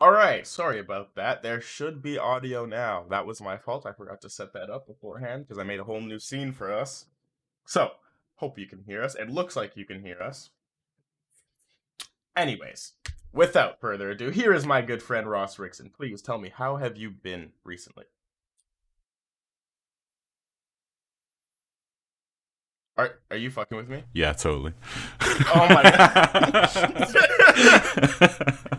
All right, sorry about that. There should be audio now. That was my fault. I forgot to set that up beforehand because I made a whole new scene for us. So, hope you can hear us. It looks like you can hear us. Anyways, without further ado, here is my good friend Ross Rickson. Please tell me, how have you been recently? Are are you fucking with me? Yeah, totally. Oh my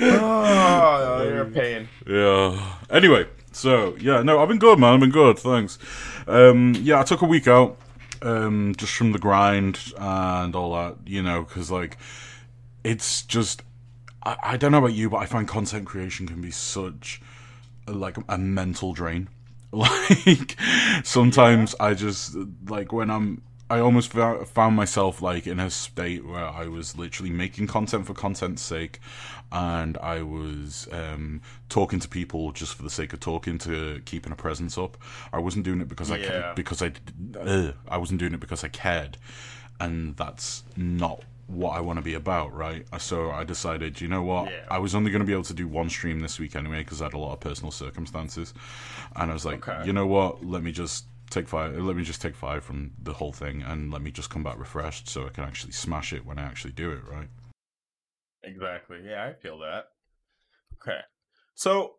oh, you're a pain. Yeah. Anyway, so yeah, no, I've been good, man. I've been good. Thanks. Um, yeah, I took a week out, um, just from the grind and all that, you know, because like, it's just, I, I don't know about you, but I find content creation can be such like a mental drain. Like sometimes I just like when I'm I almost found myself like in a state where I was literally making content for content's sake, and I was um, talking to people just for the sake of talking to keeping a presence up. I wasn't doing it because Yeah. I because I uh, I wasn't doing it because I cared, and that's not what I want to be about, right? So I decided, you know what? Yeah. I was only going to be able to do one stream this week anyway because I had a lot of personal circumstances, and I was like, Okay. you know what? Let me just take five. Let me just take five from the whole thing, and let me just come back refreshed so I can actually smash it when I actually do it, right? Exactly. Yeah, I feel that. Okay. So,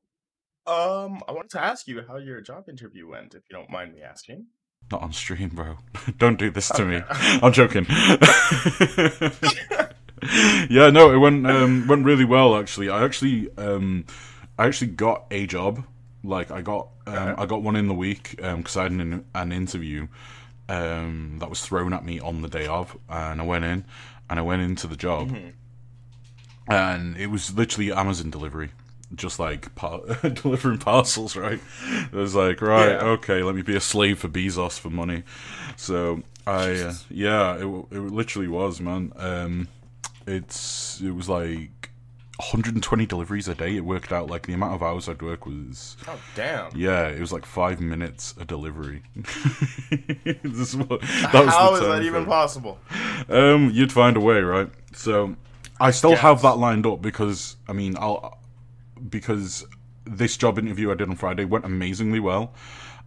um, I wanted to ask you how your job interview went, if you don't mind me asking. Not on stream, bro. Don't do this to me. I'm joking. yeah, no, it went um, went really well actually. I actually um, I actually got a job. Like I got um. I got one in the week because I had an, an interview um, that was thrown at me on the day of, and I went in and I went into the job, and it was literally Amazon delivery. Just like par- delivering parcels, right? It was like, right, Yeah. okay, let me be a slave for Bezos for money. So I, uh, yeah, it it literally was, man. Um, it's it was like 120 deliveries a day. It worked out like the amount of hours I'd work was, Oh, damn. yeah, it was like five minutes a delivery. this is what, that was How is that even possible? Um, you'd find a way, right? So, I still Yes. have that lined up because I mean, I'll because this job interview I did on Friday went amazingly well,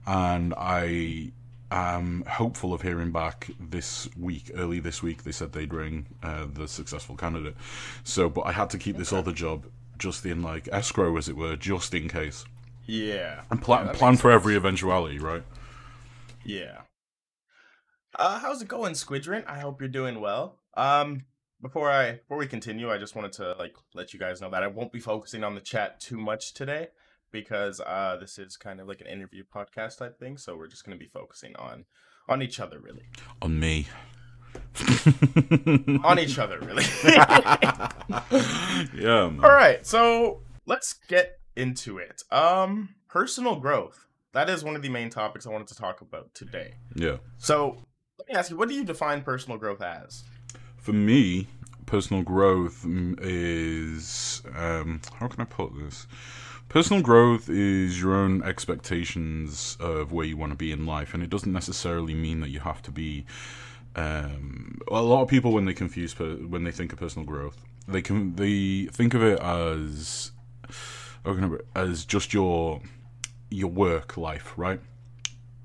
and I am hopeful of hearing back this week. Early this week, they said they'd ring uh, the successful candidate. So, but I had to keep this other job just in like escrow, as it were, just in case, Yeah. and plan Yeah, plan for sense. every eventuality, right? Yeah. Uh, how's it going, Squidrant? I hope you're doing well. Um, before I before we continue, I just wanted to like let you guys know that I won't be focusing on the chat too much today because uh this is kind of like an interview podcast type thing, so we're just gonna be focusing on on each other really. On me. On each other really. Yeah. Man. All right, so let's get into it. Um, personal growth. That is one of the main topics I wanted to talk about today. Yeah. So, let me ask you, what do you define personal growth as? For me, personal growth mm, is um, how can I put this? Personal growth is your own expectations of where you want to be in life, and it doesn't necessarily mean that you have to be. Um, a lot of people, when they confuse per, when they think of personal growth, they can they think of it as as just your your work life, right?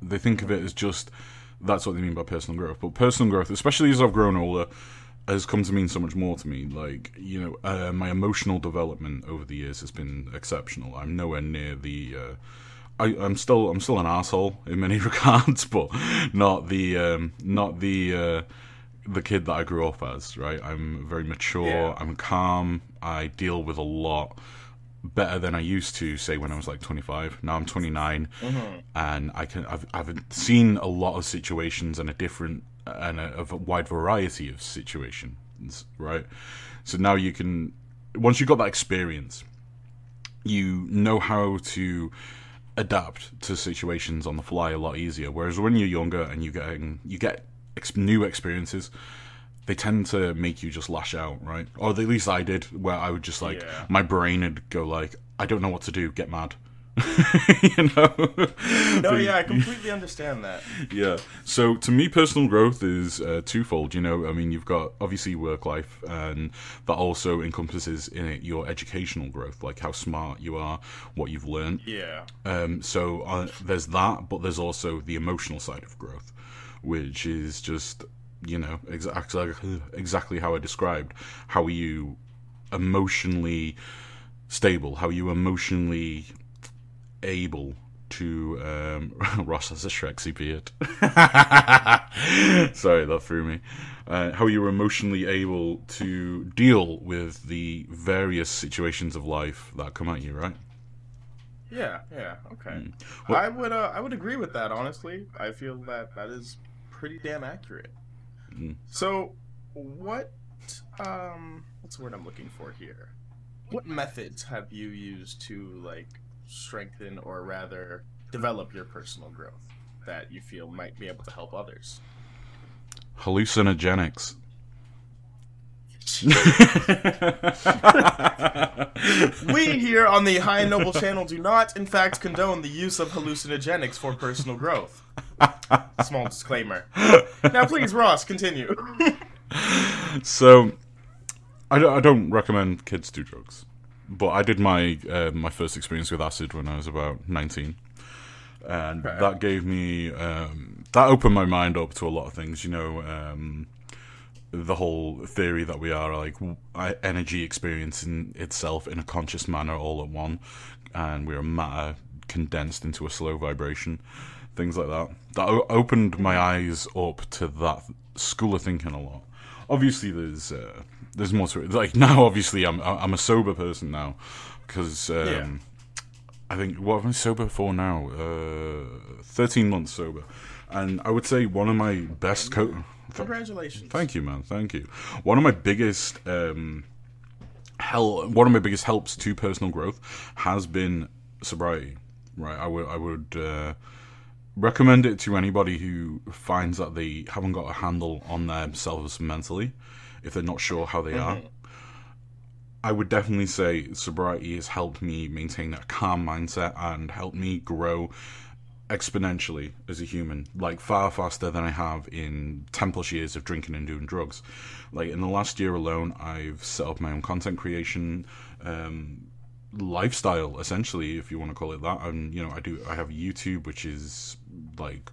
They think of it as just that's what they mean by personal growth. But personal growth, especially as I've grown older, has come to mean so much more to me. Like you know, uh, my emotional development over the years has been exceptional. I'm nowhere near the. Uh, I, I'm still I'm still an asshole in many regards, but not the um, not the uh, the kid that I grew up as. Right, I'm very mature. Yeah. I'm calm. I deal with a lot better than I used to. Say when I was like 25. Now I'm 29 and I can I've I've seen a lot of situations and a different and a, of a wide variety of situations, right? So now you can once you've got that experience, you know how to adapt to situations on the fly a lot easier. Whereas when you're younger and you getting you get ex- new experiences, they tend to make you just lash out, right? Or at least I did, where I would just like Yeah. my brain would go like, I don't know what to do, get mad, you know. No, yeah, I completely understand that. yeah. So to me, personal growth is uh, twofold. You know, I mean, you've got obviously work life, and that also encompasses in it your educational growth, like how smart you are, what you've learned. Yeah. Um, so uh, there's that, but there's also the emotional side of growth, which is just you know exactly exactly how I described. How are you emotionally stable? How are you emotionally able to um, Ross has a Shrexy beard. Sorry, that threw me. Uh, how you're emotionally able to deal with the various situations of life that come at you, right? Yeah, yeah, okay. Hmm. Well- I would uh, I would agree with that honestly. I feel that that is pretty damn accurate. Mm. So, what um what's the word I'm looking for here? What methods have you used to like strengthen or rather develop your personal growth that you feel might be able to help others? Hallucinogenics. We here on the High and Noble channel do not, in fact, condone the use of hallucinogenics for personal growth. Small disclaimer. Now, please, Ross, continue. so, I don't, I don't recommend kids do drugs, but I did my uh, my first experience with acid when I was about nineteen, and Okay. that gave me um, that opened my mind up to a lot of things. You know, um, the whole theory that we are like energy experiencing itself in a conscious manner all at one, and we are matter condensed into a slow vibration, things like that. That opened my eyes up to that school of thinking a lot. Obviously, there's uh, there's more to it. Like now, obviously, I'm I'm a sober person now because um, Yeah. I think what I'm I sober for now? Uh, Thirteen months sober, and I would say one of my best co. Congratulations. Thank you, man. Thank you. One of my biggest um, hel- one of my biggest helps to personal growth has been sobriety. Right, I would I would uh, recommend it to anybody who finds that they haven't got a handle on themselves mentally, if they're not sure how they are. I would definitely say sobriety has helped me maintain a calm mindset and helped me grow exponentially as a human, like far faster than I have in 10 plus years of drinking and doing drugs. Like in the last year alone, I've set up my own content creation um, lifestyle, essentially, if you want to call it that. And you know, I do. I have YouTube, which is like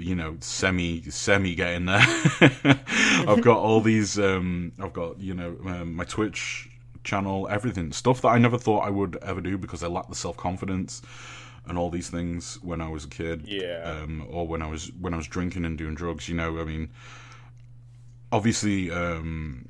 you know semi semi getting there i've got all these um i've got you know um, my twitch channel everything stuff that i never thought i would ever do because i lacked the self-confidence and all these things when i was a kid Yeah. um or when i was when i was drinking and doing drugs you know i mean obviously um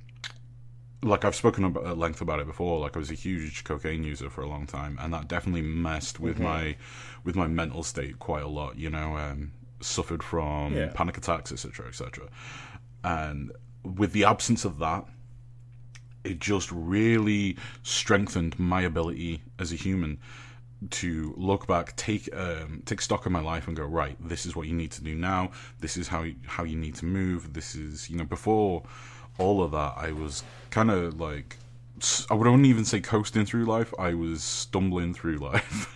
like I've spoken about, at length about it before. Like I was a huge cocaine user for a long time, and that definitely messed with my with my mental state quite a lot. You know, um, suffered from Yeah. panic attacks, etc., etc. And with the absence of that, it just really strengthened my ability as a human to look back, take um, take stock of my life, and go right. This is what you need to do now. This is how you, how you need to move. This is you know before all of that, I was kind of like I wouldn't even say coasting through life. I was stumbling through life,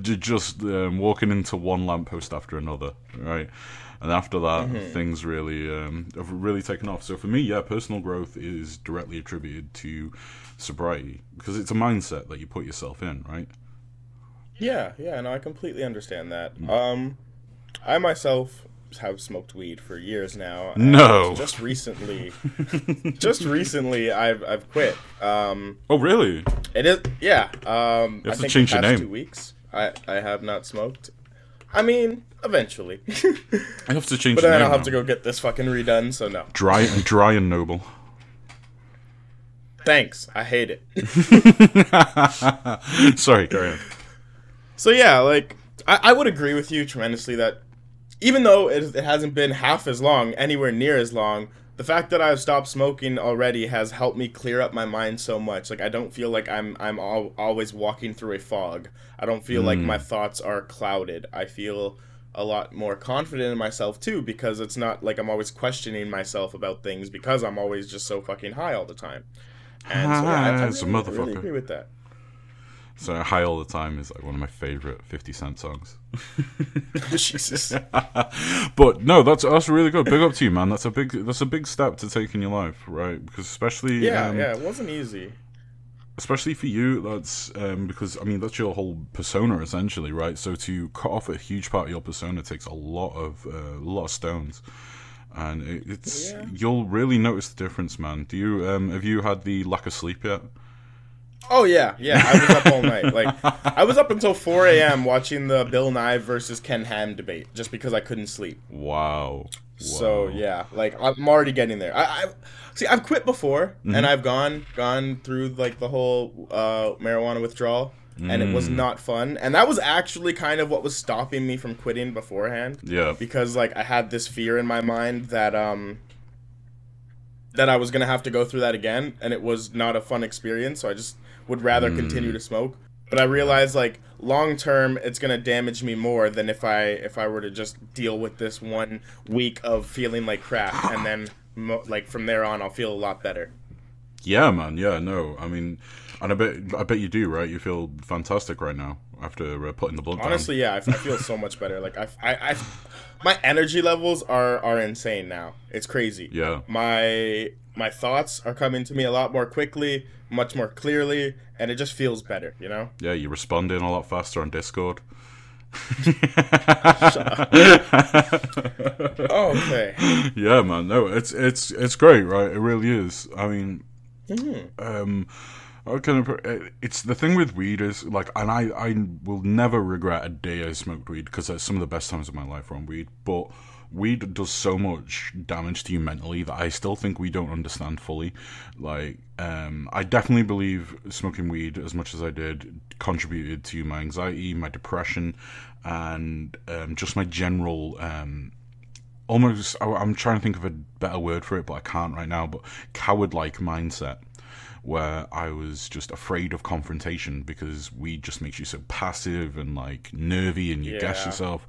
just um, walking into one lamppost after another, right? And after that, things really um, have really taken off. So for me, yeah, personal growth is directly attributed to sobriety because it's a mindset that you put yourself in, right? Yeah, yeah, no, I completely understand that. Um, I myself have smoked weed for years now. No. just recently, just recently, I've I've quit. Um, Oh, really? it is yeah. Um, You have I to think change the your name. two weeks, I I have not smoked. I mean, eventually, I have to change but the then I'll have now. to go get this fucking redone. So no, Dry and dry and noble. thanks. I hate it. Sorry, carry on. So yeah, like I, I would agree with you tremendously that even though it, it hasn't been half as long, anywhere near as long, the fact that I've stopped smoking already has helped me clear up my mind so much. Like I don't feel like I'm I'm al- always walking through a fog. I don't feel like my hmm. thoughts are clouded. I feel a lot more confident in myself too because it's not like I'm always questioning myself about things because I'm always just so fucking high all the time. And so yeah, I, I really, really motherfucker. agree with that. So High All the Time is like one of my favorite 50 Cent songs. Jesus. but no, that's that's really good. Big up to you, man. That's a big that's a big step to take in your life, right? Because especially Yeah, um, yeah, it wasn't easy. especially for you, that's um, because I mean that's your whole persona essentially, right? So to cut off a huge part of your persona takes a lot of uh, a lot of stones, and it, it's Yeah. you'll really notice the difference, man. Do you um, have you had the lack of sleep yet? Oh yeah, yeah. I was up all night. Like I was up until 4 a.m. watching the Bill Nye versus Ken Ham debate, just because I couldn't sleep. Wow. So Wow. yeah, like I'm already getting there. I, I see. I've quit before, Mm-hmm. and I've gone gone through like the whole uh, marijuana withdrawal, and it Mm. was not fun. And that was actually kind of what was stopping me from quitting beforehand, Yeah. because like I had this fear in my mind that um that I was gonna have to go through that again, and it was not a fun experience. So I just would rather continue to smoke. But I realize like long term, it's gonna damage me more than if I if I were to just deal with this one week of feeling like crap, and then mo- like from there on, I'll feel a lot better. Yeah, man. Yeah, no. I mean, and I bet I bet you do, right? You feel fantastic right now after uh, putting the blood down. Honestly, yeah, I, I feel so much better. Like I, I, I, my energy levels are are insane now. It's crazy. Yeah. My my thoughts are coming to me a lot more quickly, much more clearly, and it just feels better. You know. Yeah, you're responding a lot faster on Discord. Okay. yeah, man. No, it's it's it's great, right? It really is. I mean, Mm-hmm. um, I of it's the thing with weed is like, and I I will never regret a day I smoked weed because some of the best times of my life were on weed, but. Weed does so much damage to you mentally that I still think we don't understand fully. Like, um, I definitely believe smoking weed as much as I did contributed to my anxiety, my depression, and um, just my general um, almost I'm trying to think of a better word for it, but I can't right now. But coward-like mindset, where I was just afraid of confrontation because weed just makes you so passive and like nervy, and you gas Yeah. yourself,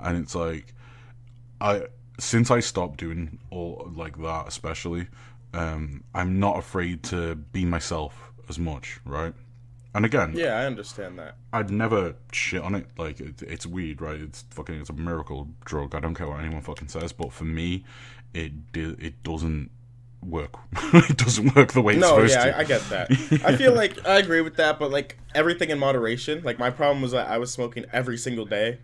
and it's like I since I stopped doing all like that, especially, um, I'm not afraid to be myself as much, right? And again, Yeah, I understand that. I'd never shit on it. Like it, it's weed, right? It's fucking it's a miracle drug. I don't care what anyone fucking says, but for me, it it doesn't work. it doesn't work the way it's No, supposed yeah, to. I, I get that. I feel like I agree with that, but like everything in moderation. Like my problem was that I was smoking every single day,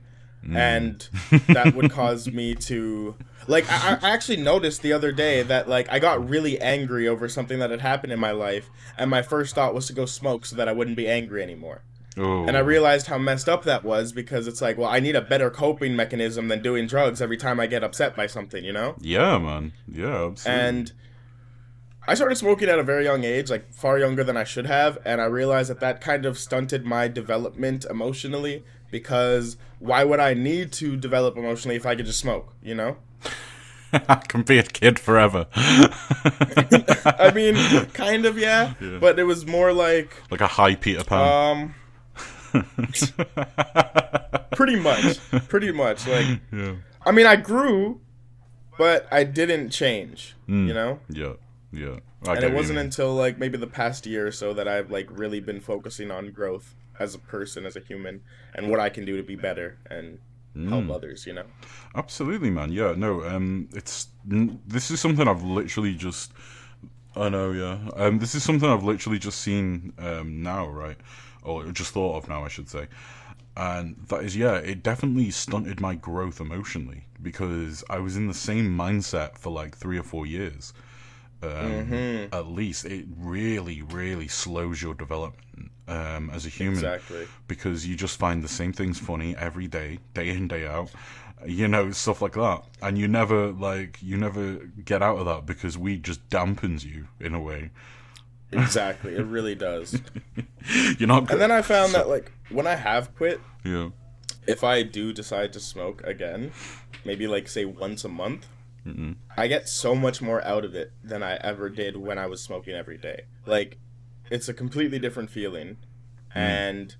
Mm. and that would cause me to like. I, I actually noticed the other day that like I got really angry over something that had happened in my life, and my first thought was to go smoke so that I wouldn't be angry anymore. oh, And I realized how messed up that was because it's like, well, I need a better coping mechanism than doing drugs every time I get upset by something, you know? yeah, man, yeah, absolutely. and I started smoking at a very young age, like far younger than I should have, and I realized that that kind of stunted my development emotionally because why would I need to develop emotionally if I could just smoke, you know? I can be a kid forever, I mean, kind of yeah, but it was more like like a high Peter Pan. um pretty much, pretty much like yeah, I mean, I grew but I didn't change, Mm. you know? yeah, yeah. I and it wasn't mean. until like maybe the past year or so that I've like really been focusing on growth as a person, as a human, and what I can do to be better and help Mm. others. You know. Absolutely, man. Yeah, no. Um, it's n- this is something I've literally just. I know, yeah. Um, this is something I've literally just seen um now, right? Or just thought of now, I should say. And that is, yeah, it definitely stunted my growth emotionally because I was in the same mindset for like three or four years. Um, At least it really, really slows your development um, as a human Exactly. because you just find the same things funny every day, day in day out. You know, stuff like that, and you never like you never get out of that because weed just dampens you in a way. Exactly. it really does. You're not. And then I found that like when I have quit, yeah, if I do decide to smoke again, maybe like say once a month, I get so much more out of it than I ever did when I was smoking every day. Like, it's a completely different feeling, and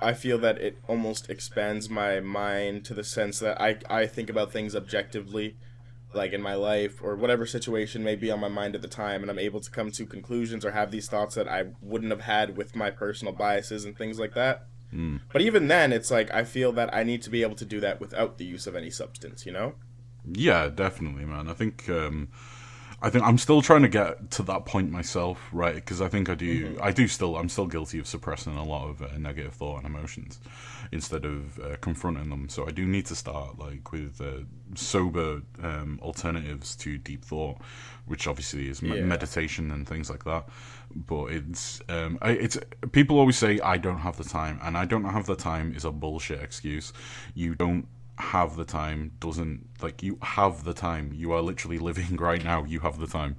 I feel that it almost expands my mind to the sense that I I think about things objectively like in my life or whatever situation may be on my mind at the time and I'm able to come to conclusions or have these thoughts that I wouldn't have had with my personal biases and things like that. Mm. But even then it's like I feel that I need to be able to do that without the use of any substance, you know? Yeah, definitely, man. I think um, I think I'm still trying to get to that point myself, right? Because I think I do, Mm-hmm. I do still, I'm still guilty of suppressing a lot of uh, negative thought and emotions instead of uh, confronting them. So I do need to start like with uh, sober um, alternatives to deep thought, which obviously is me- Yeah. meditation and things like that. But it's, um, I, it's people always say I don't have the time, and I don't have the time is a bullshit excuse. You don't have the time doesn't like you have the time. You are literally living right now. You have the time.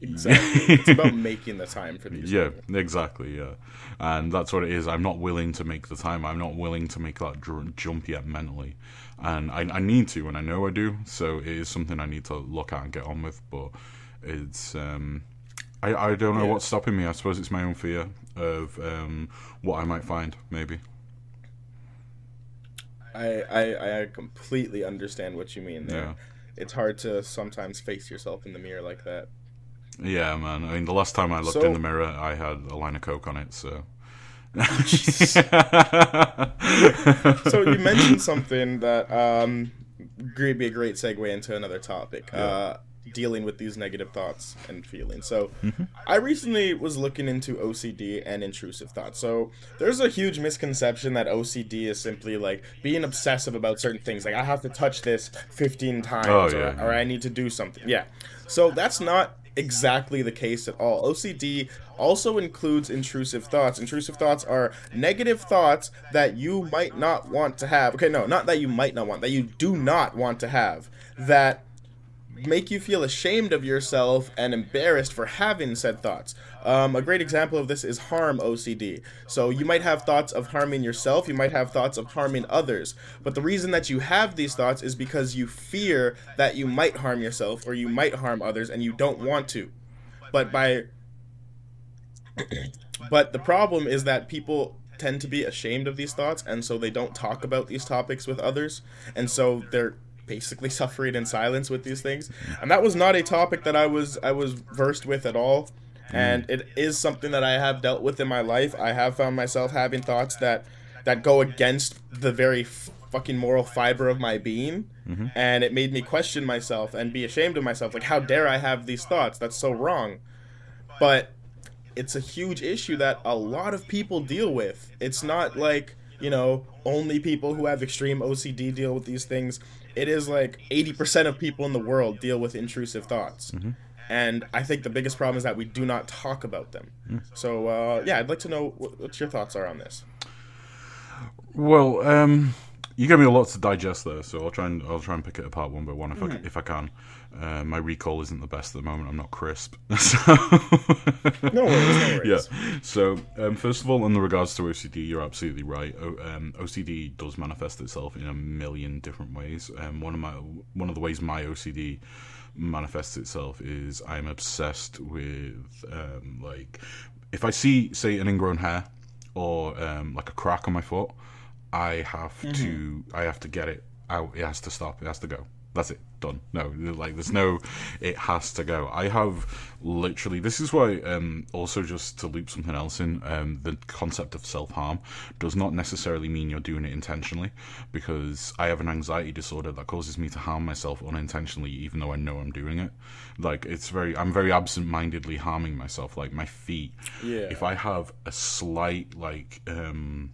Exactly. it's about making the time for these yeah things. exactly yeah. And that's what it is. I'm not willing to make the time. I'm not willing to make that dr- jump yet mentally. And I, I need to and i know i do. So it is something i need to look at and get on with. But it's um i, I don't know Yeah. what's stopping me. I suppose it's my own fear of um what i might find maybe I, I I completely understand what you mean there. Yeah. It's hard to sometimes face yourself in the mirror like that. Yeah, man. I mean, the last time I looked So- in the mirror, I had a line of coke on it. So. So you mentioned something that um would be a great segue into another topic. Uh dealing with these negative thoughts and feelings. So mm-hmm. I recently was looking into OCD and intrusive thoughts. So there's a huge misconception that OCD is simply like being obsessive about certain things. Like I have to touch this 15 times Oh, or, yeah, or yeah. I need to do something. Yeah. So that's not exactly the case at all. OCD also includes intrusive thoughts. Intrusive thoughts are negative thoughts that you might not want to have. Okay, no, not that you might not want, that you do not want to have. That make you feel ashamed of yourself and embarrassed for having said thoughts. Um, a great example of this is harm OCD. So you might have thoughts of harming yourself, you might have thoughts of harming others, but the reason that you have these thoughts is because you fear that you might harm yourself or you might harm others and you don't want to. But by but the problem is that people tend to be ashamed of these thoughts and so they don't talk about these topics with others and so they're basically suffering in silence with these things. And that was not a topic that i was i was versed with at all. Hmm. And it is something that i have dealt with in my life. I have found myself having thoughts that that go against the very f- fucking moral fiber of my being. Mm-hmm. And it made me question myself and be ashamed of myself. Like how dare i have these thoughts? That's so wrong. But it's a huge issue that a lot of people deal with. It's not like, you know, only people who have extreme OCD deal with these things. It is like 80% of people in the world deal with intrusive thoughts. And I think the biggest problem is that we do not talk about them. So, uh, yeah, I'd like to know what, what your thoughts are on this. Well, um, you gave me a lot to digest there, so I'll try and I'll try and pick it apart one by one if I Mm-hmm. if I can. Uh, my recall isn't the best at the moment. I'm not crisp. So No worries, no worries. Yeah. So um, first of all, in the regards to OCD, you're absolutely right. O- um, OCD does manifest itself in a million different ways. Um, one of my one of the ways my OCD manifests itself is I'm obsessed with um, like if I see say an ingrown hair or um, like a crack on my foot, I have to I have to get it out. It has to stop. It has to go. That's it. Done. No, like there's no. It has to go. I have literally. This is why. Um, also, just to loop something else in, um, the concept of self harm does not necessarily mean you're doing it intentionally, because I have an anxiety disorder that causes me to harm myself unintentionally, even though I know I'm doing it. Like it's very. I'm very absent-mindedly harming myself. Like my feet. Yeah. If I have a slight like. um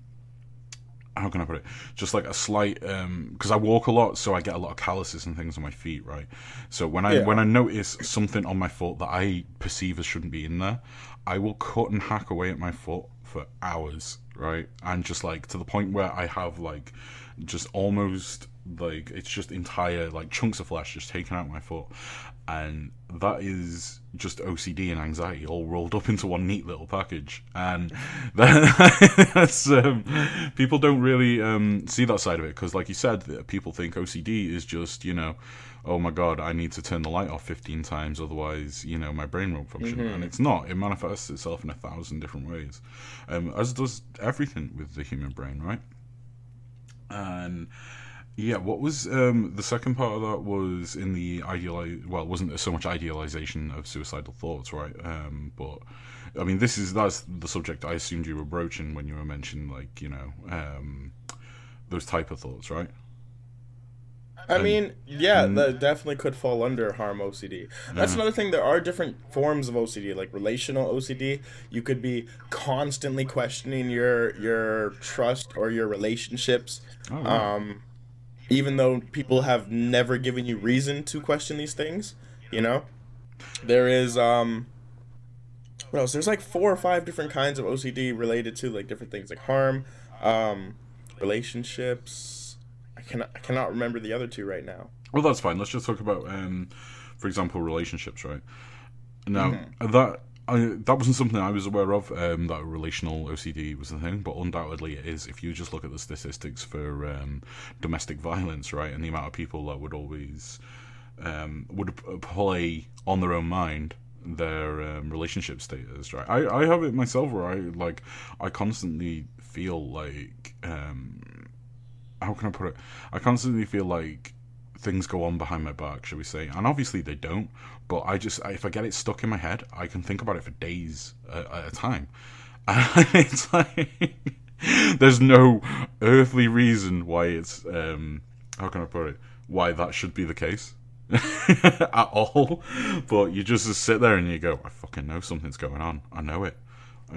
how can I put it? Just like a slight, um, because I walk a lot, so I get a lot of calluses and things on my feet, right? So when I Yeah. when I notice something on my foot that I perceive as shouldn't be in there, I will cut and hack away at my foot for hours, right? And just like to the point where I have like just almost like it's just entire like chunks of flesh just taken out my foot, and that is just OCD and anxiety all rolled up into one neat little package. And that- that's um, people don't really um, see that side of it because, like you said, people think OCD is just you know, oh my god, I need to turn the light off fifteen times, otherwise you know my brain won't function. And it's not. It manifests itself in a thousand different ways, um, as does everything with the human brain, right? And Yeah, what was um, the second part of that was in the ideal. Well, it wasn't so much idealization of suicidal thoughts, right? Um, but I mean, this is that's the subject I assumed you were broaching when you were mentioning, like you know, um, those type of thoughts, right? I And- mean, yeah, and- that definitely could fall under harm OCD. That's another thing. There are different forms of OCD, like relational OCD. You could be constantly questioning your your trust or your relationships, Oh, um, even though people have never given you reason to question these things. You know, there is um, what else? There's like four or five different kinds of OCD related to like different things, like harm, um, relationships. I cannot I cannot remember the other two right now. Well, that's fine. Let's just talk about, um, for example, relationships, right? Now Mm-hmm. that I, that wasn't something I was aware of. Um, that relational OCD was the thing, but undoubtedly it is. If you just look at the statistics for um, domestic violence, right, and the amount of people that would always um, would play on their own mind their um, relationship status, right? I, I have it myself where I like I constantly feel like um, how can I put it? I constantly feel like things go on behind my back, shall we say? And obviously they don't. But I just, if I get it stuck in my head, I can think about it for days at, a time. And it's like there's no earthly reason why it's um, how can I put it? Why that should be the case. at all, but you just sit there and you go, I fucking know something's going on. I know it.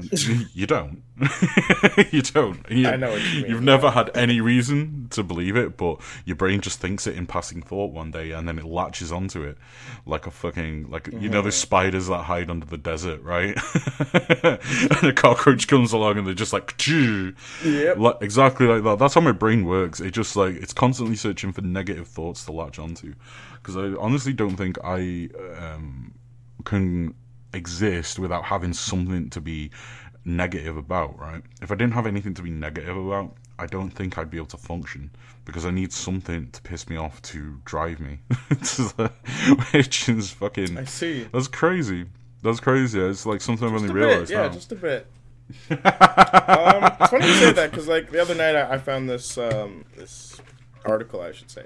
You don't. you don't. You, I know what you mean, You've never had any reason to believe it, but your brain just thinks it in passing thought one day, and then it latches onto it like a fucking like you know those spiders that hide under the desert, right? and a cockroach comes along, and they're just like, like exactly like that. That's how my brain works. It just like it's constantly searching for negative thoughts to latch onto, because I honestly don't think I um, can exist without having something to be negative about, right? If I didn't have anything to be negative about, I don't think I'd be able to function because I need something to piss me off to drive me. Which is fucking. I see. That's crazy. That's crazy. It's like something I've only bit, realized yeah, now. just a bit. um, it's funny you say that because like the other night I, I found this um, this article I should say,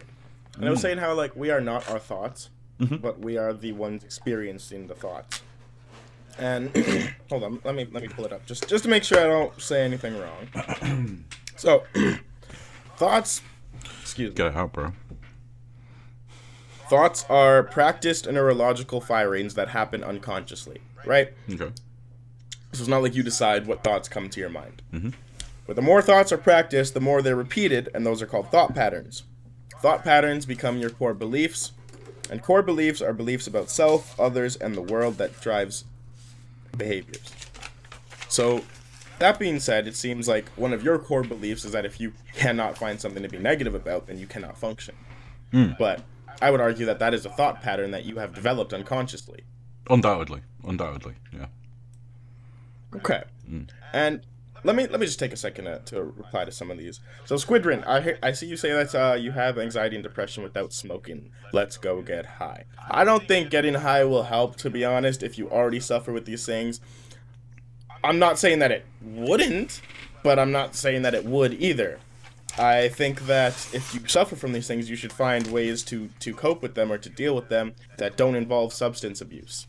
and it was saying how like we are not our thoughts, but we are the ones experiencing the thoughts. And hold on, let me let me pull it up just just to make sure I don't say anything wrong. so thoughts, excuse me. Get out, bro. Thoughts are practiced neurological firings that happen unconsciously, right? Okay. So it's not like you decide what thoughts come to your mind. Mhm. But the more thoughts are practiced, the more they're repeated, and those are called thought patterns. Thought patterns become your core beliefs, and core beliefs are beliefs about self, others, and the world that drives behaviors. So, that being said, it seems like one of your core beliefs is that if you cannot find something to be negative about, then you cannot function. Hmm. But I would argue that that is a thought pattern that you have developed unconsciously. Undoubtedly. Undoubtedly. Yeah. Okay. Hmm. And let me let me just take a second to, to reply to some of these. So Squidrin, I I see you say that uh, you have anxiety and depression without smoking. Let's go get high. I don't think getting high will help. To be honest, if you already suffer with these things, I'm not saying that it wouldn't, but I'm not saying that it would either. I think that if you suffer from these things, you should find ways to to cope with them or to deal with them that don't involve substance abuse.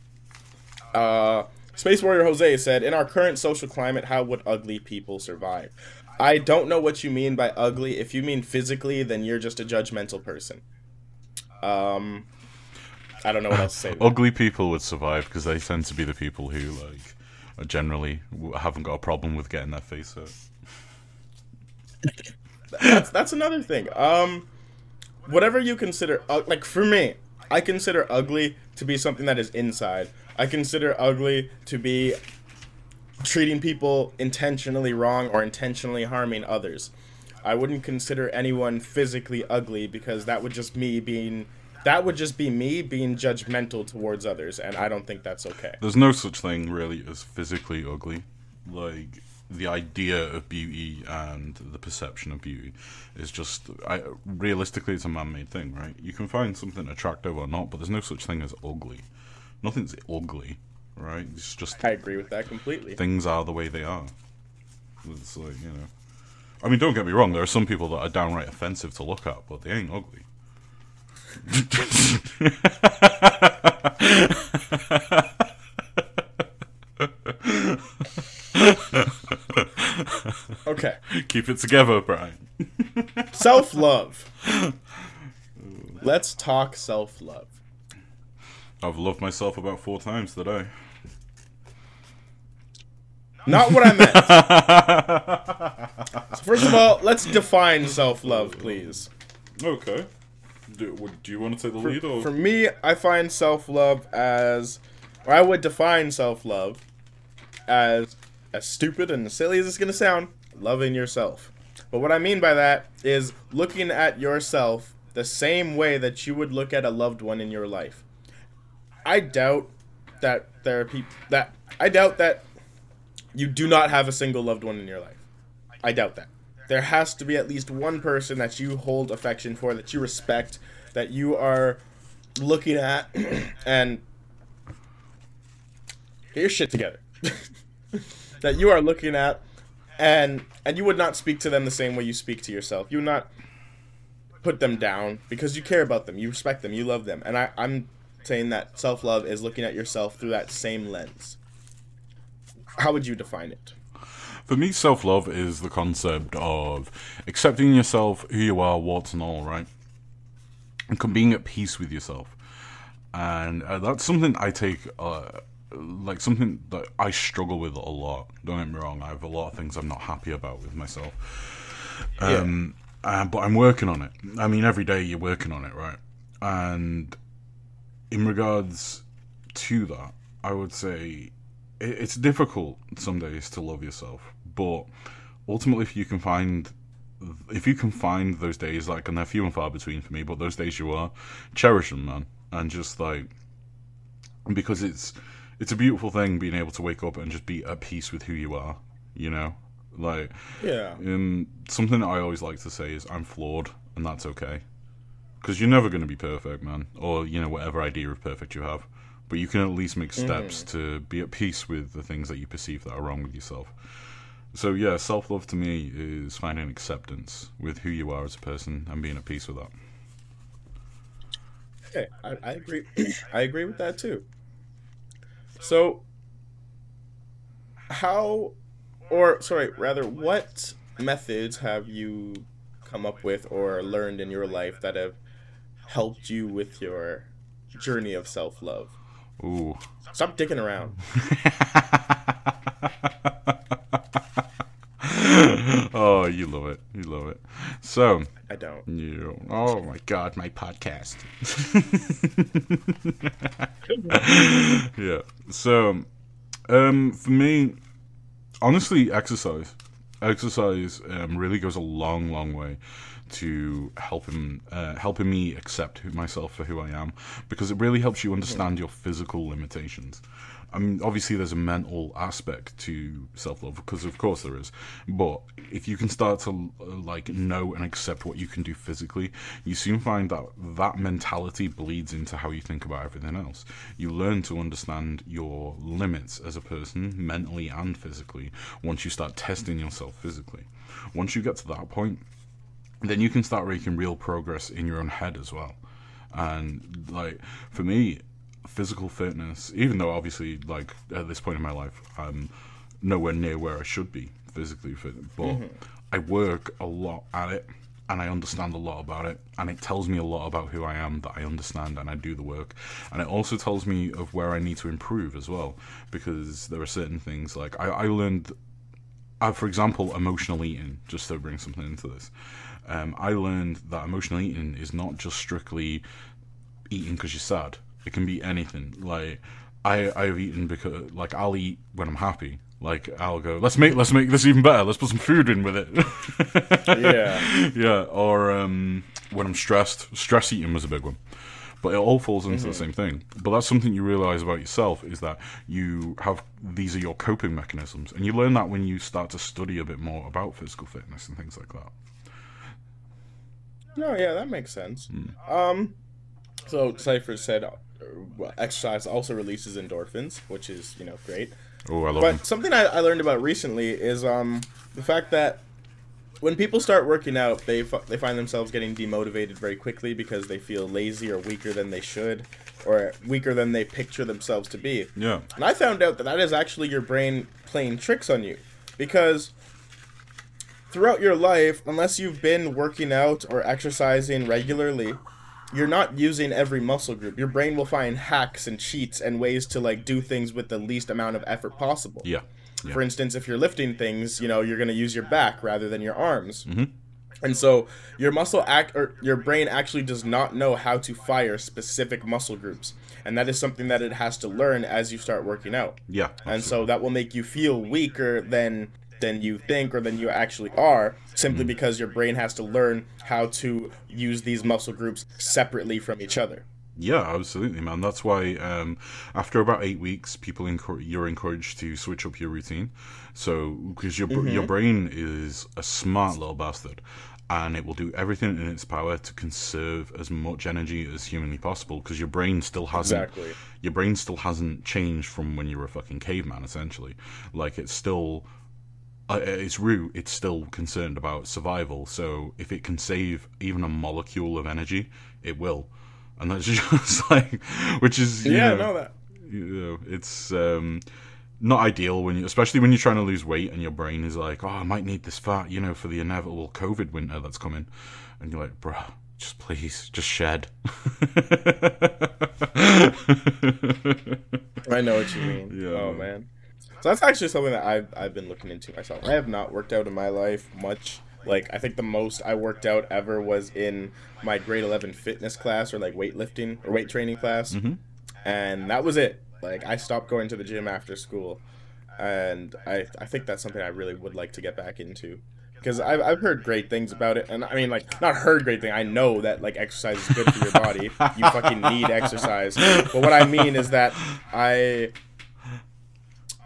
Uh, Space Warrior Jose said, "In our current social climate, how would ugly people survive?" I don't know what you mean by ugly. If you mean physically, then you're just a judgmental person. Um, I don't know what else to say. Ugly people would survive because they tend to be the people who like are generally haven't got a problem with getting their face hurt. that's that's another thing. Um, whatever you consider, uh, like for me, I consider ugly to be something that is inside. I consider ugly to be treating people intentionally wrong or intentionally harming others. I wouldn't consider anyone physically ugly because that would just me being that would just be me being judgmental towards others and I don't think that's okay. There's no such thing really as physically ugly. Like the idea of beauty and the perception of beauty is just I, realistically it's a man-made thing, right? You can find something attractive or not, but there's no such thing as ugly. Nothing's ugly, right? It's just I agree with that completely. things are the way they are. It's like you know, I mean, don't get me wrong. There are some people that are downright offensive to look at, but they ain't ugly. Okay. Keep it together, Brian. Self love. Let's talk self love. I've loved myself about four times today. Not what I meant. So first of all, let's define self love, please. Okay. Do, do you want to take the lead, or For me, I find self love as, or I would define self love as, as stupid and silly as it's gonna sound, loving yourself. But what I mean by that is looking at yourself the same way that you would look at a loved one in your life. I doubt that there are people that I doubt that you do not have a single loved one in your life. I doubt that. There has to be at least one person that you hold affection for, that you respect, that you are looking at, and get your shit together. that you are looking at, and and you would not speak to them the same way you speak to yourself. You would not put them down because you care about them, you respect them, you love them, and I, I'm saying that self love is looking at yourself through that same lens. How would you define it? For me, self love is the concept of accepting yourself, who you are, what's and all, right? And being at peace with yourself. And uh, that's something I take, uh, like, something that I struggle with a lot. Don't get me wrong, I have a lot of things I'm not happy about with myself. Um, uh, but I'm working on it. I mean, every day you're working on it, right? And in regards to that, I would say it's difficult some days to love yourself, but ultimately, if you can find if you can find those days, like, and they're few and far between for me, but those days you are, cherish them, man, and just like because it's it's a beautiful thing being able to wake up and just be at peace with who you are, you know, like Yeah. um, something that I always like to say is I'm flawed, and that's okay. Because you're never going to be perfect, man, or you know whatever idea of perfect you have. But you can at least make steps mm. to be at peace with the things that you perceive that are wrong with yourself. So yeah, self love to me is finding acceptance with who you are as a person and being at peace with that. Okay, I, I agree. I agree with that too. So, how, or sorry, rather, what methods have you come up with or learned in your life that have helped you with your journey of self love? Ooh. Stop dicking around. oh, you love it. You love it. So, I don't. you. Oh my God, my podcast. yeah. So, um, for me, honestly, exercise. Exercise um, really goes a long, long way to helping uh, helping me accept who, myself for who I am because it really helps you understand your physical limitations. I mean, obviously, there's a mental aspect to self love because, of course, there is. But if you can start to uh, like know and accept what you can do physically, you soon find that that mentality bleeds into how you think about everything else. You learn to understand your limits as a person, mentally and physically, once you start testing yourself physically. Once you get to that point, then you can start making real progress in your own head as well. And like for me, physical fitness, even though obviously like at this point in my life I'm nowhere near where I should be physically fit, but I work a lot at it and I understand a lot about it and it tells me a lot about who I am that I understand and I do the work. And it also tells me of where I need to improve as well because there are certain things like I, I learned uh, for example, emotional eating, just to bring something into this, um, I learned that emotional eating is not just strictly eating because you're sad. It can be anything. Like I, I've eaten because, like, I'll eat when I'm happy. Like I'll go, let's make let's make this even better. Let's put some food in with it. Yeah. yeah. Or um, when I'm stressed, stress eating was a big one. But it all falls into the same thing. But that's something you realize about yourself is that you have these are your coping mechanisms, and you learn that when you start to study a bit more about physical fitness and things like that. No, yeah, that makes sense. Um, so Cipher said, uh, well, exercise also releases endorphins, which is you know great. Oh, I love them. But something I, I learned about recently is um the fact that when people start working out, they f- they find themselves getting demotivated very quickly because they feel lazy or weaker than they should, or weaker than they picture themselves to be. Yeah. And I found out that that is actually your brain playing tricks on you, because throughout your life, unless you've been working out or exercising regularly, you're not using every muscle group. Your brain will find hacks and cheats and ways to like do things with the least amount of effort possible. Yeah. Yeah. For instance, if you're lifting things, you know, you're going to use your back rather than your arms. Mm-hmm. And so your muscle act or your brain actually does not know how to fire specific muscle groups. And that is something that it has to learn as you start working out. Yeah. And so that will make you feel weaker than than you think or than you actually are simply because your brain has to learn how to use these muscle groups separately from each other. Yeah, absolutely, man. That's why um, after about eight weeks, people encour- you're encouraged to switch up your routine. So because your br- your brain is a smart little bastard, and it will do everything in its power to conserve as much energy as humanly possible. Because your brain still hasn't Exactly. your brain still hasn't changed from when you were a fucking caveman. Essentially, like it's still at its root, it's still concerned about survival. So if it can save even a molecule of energy, it will. And that's just like, which is you Yeah, know, no that. you know, it's um, not ideal when you, especially when you're trying to lose weight and your brain is like, oh, I might need this fat, you know, for the inevitable COVID winter that's coming, and you're like, bruh, just please, just shed. I know what you mean. Yeah. Oh man. So that's actually something that I've I've been looking into myself. I have not worked out in my life much. Like I think the most I worked out ever was in my grade eleven fitness class or like weightlifting or weight training class, Mhm. and that was it. Like I stopped going to the gym after school, and I I think that's something I really would like to get back into. Because I've, I've heard great things about it, and I mean, like, not heard great thing. I know that like exercise is good for your body. you fucking need exercise. But what I mean is that I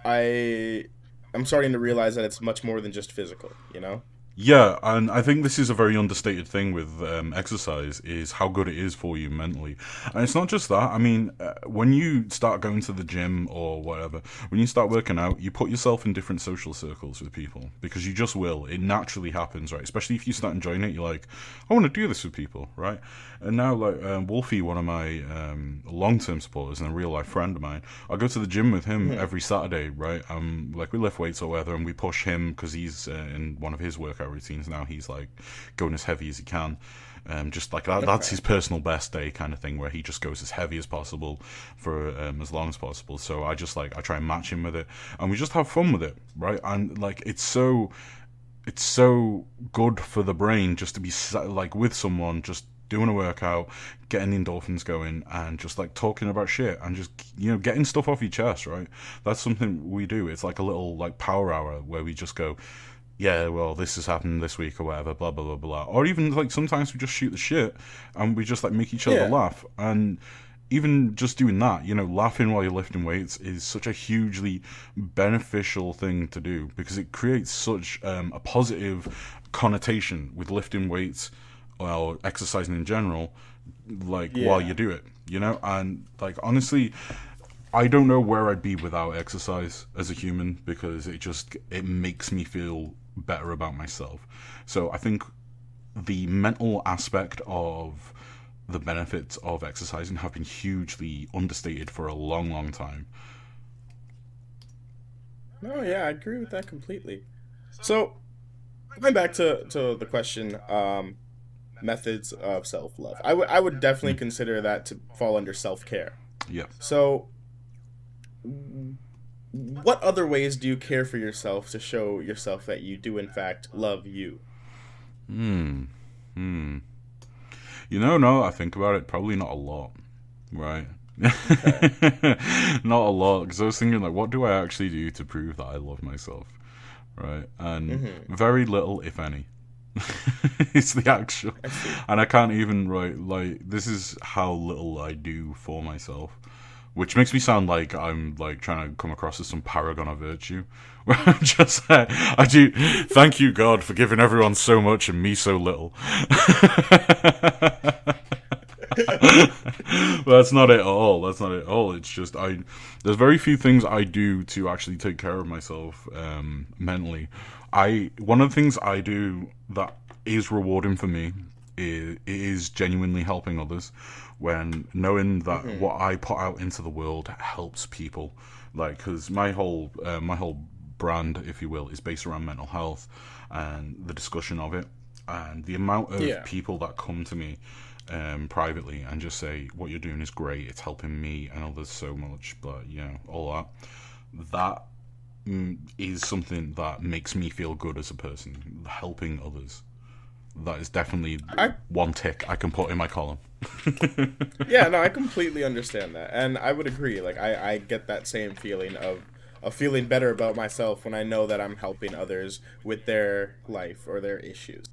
I I'm starting to realize that it's much more than just physical, you know? Yeah, and I think this is a very understated thing with um, exercise is how good it is for you mentally. And it's not just that. I mean, uh, when you start going to the gym or whatever, when you start working out, you put yourself in different social circles with people because you just will. It naturally happens, right? Especially if you start enjoying it, you're like, I want to do this with people, right? And now, like um, Wolfie, one of my um, long-term supporters and a real-life friend of mine, I go to the gym with him every Saturday, right? Um, like we lift weights or whatever, and we push him because he's uh, in one of his workout routines now. He's like going as heavy as he can. Um, just like that, that's his personal best day kind of thing, where he just goes as heavy as possible for um, as long as possible. So I just like I try and match him with it, and we just have fun with it, right? And like it's so, it's so good for the brain just to be like with someone, just doing a workout, getting endorphins going, and just like talking about shit and just you know getting stuff off your chest, right? That's something we do. It's like a little like power hour where we just go, yeah, well, this has happened this week or whatever, blah blah blah blah. Or even like sometimes we just shoot the shit and we just like make each other Yeah. laugh and. Even just doing that, you know, laughing while you're lifting weights is such a hugely beneficial thing to do because it creates such um, a positive connotation with lifting weights or exercising in general, like while you do it, you know. And like honestly, I don't know where I'd be without exercise as a human because it just it makes me feel better about myself. So I think the mental aspect of the benefits of exercising have been hugely understated for a long, long time. No, yeah, I agree with that completely. So, going back to, to the question, um, methods of self love, I would I would definitely consider that to fall under self care. Yeah. So, what other ways do you care for yourself to show yourself that you do in fact love you? Hmm. Hmm. You know, no, I think about it, probably not a lot, right? not a lot, because I was thinking, like, what do I actually do to prove that I love myself, right? And very little, if any. it's the actual, and I can't even write like this is how little I do for myself, which makes me sound like I'm like trying to come across as some paragon of virtue. Where I'm just like, I do thank you God for giving everyone so much and me so little. But that's not it at all. That's not it at all. It's just I. There's very few things I do to actually take care of myself um, mentally. I one of the things I do that is rewarding for me is, is genuinely helping others. When knowing that Mm-hmm. what I put out into the world helps people, like because my whole uh, my whole brand, if you will, is based around mental health and the discussion of it, and the amount of Yeah. people that come to me um, privately and just say what you're doing is great, it's helping me and others so much, but you know all that. That Mm, is something that makes me feel good as a person, helping others. That is definitely I- one tick I can put in my column. yeah, no, I completely understand that, and I would agree. Like, I, I get that same feeling of of feeling better about myself when I know that I'm helping others with their life or their issues.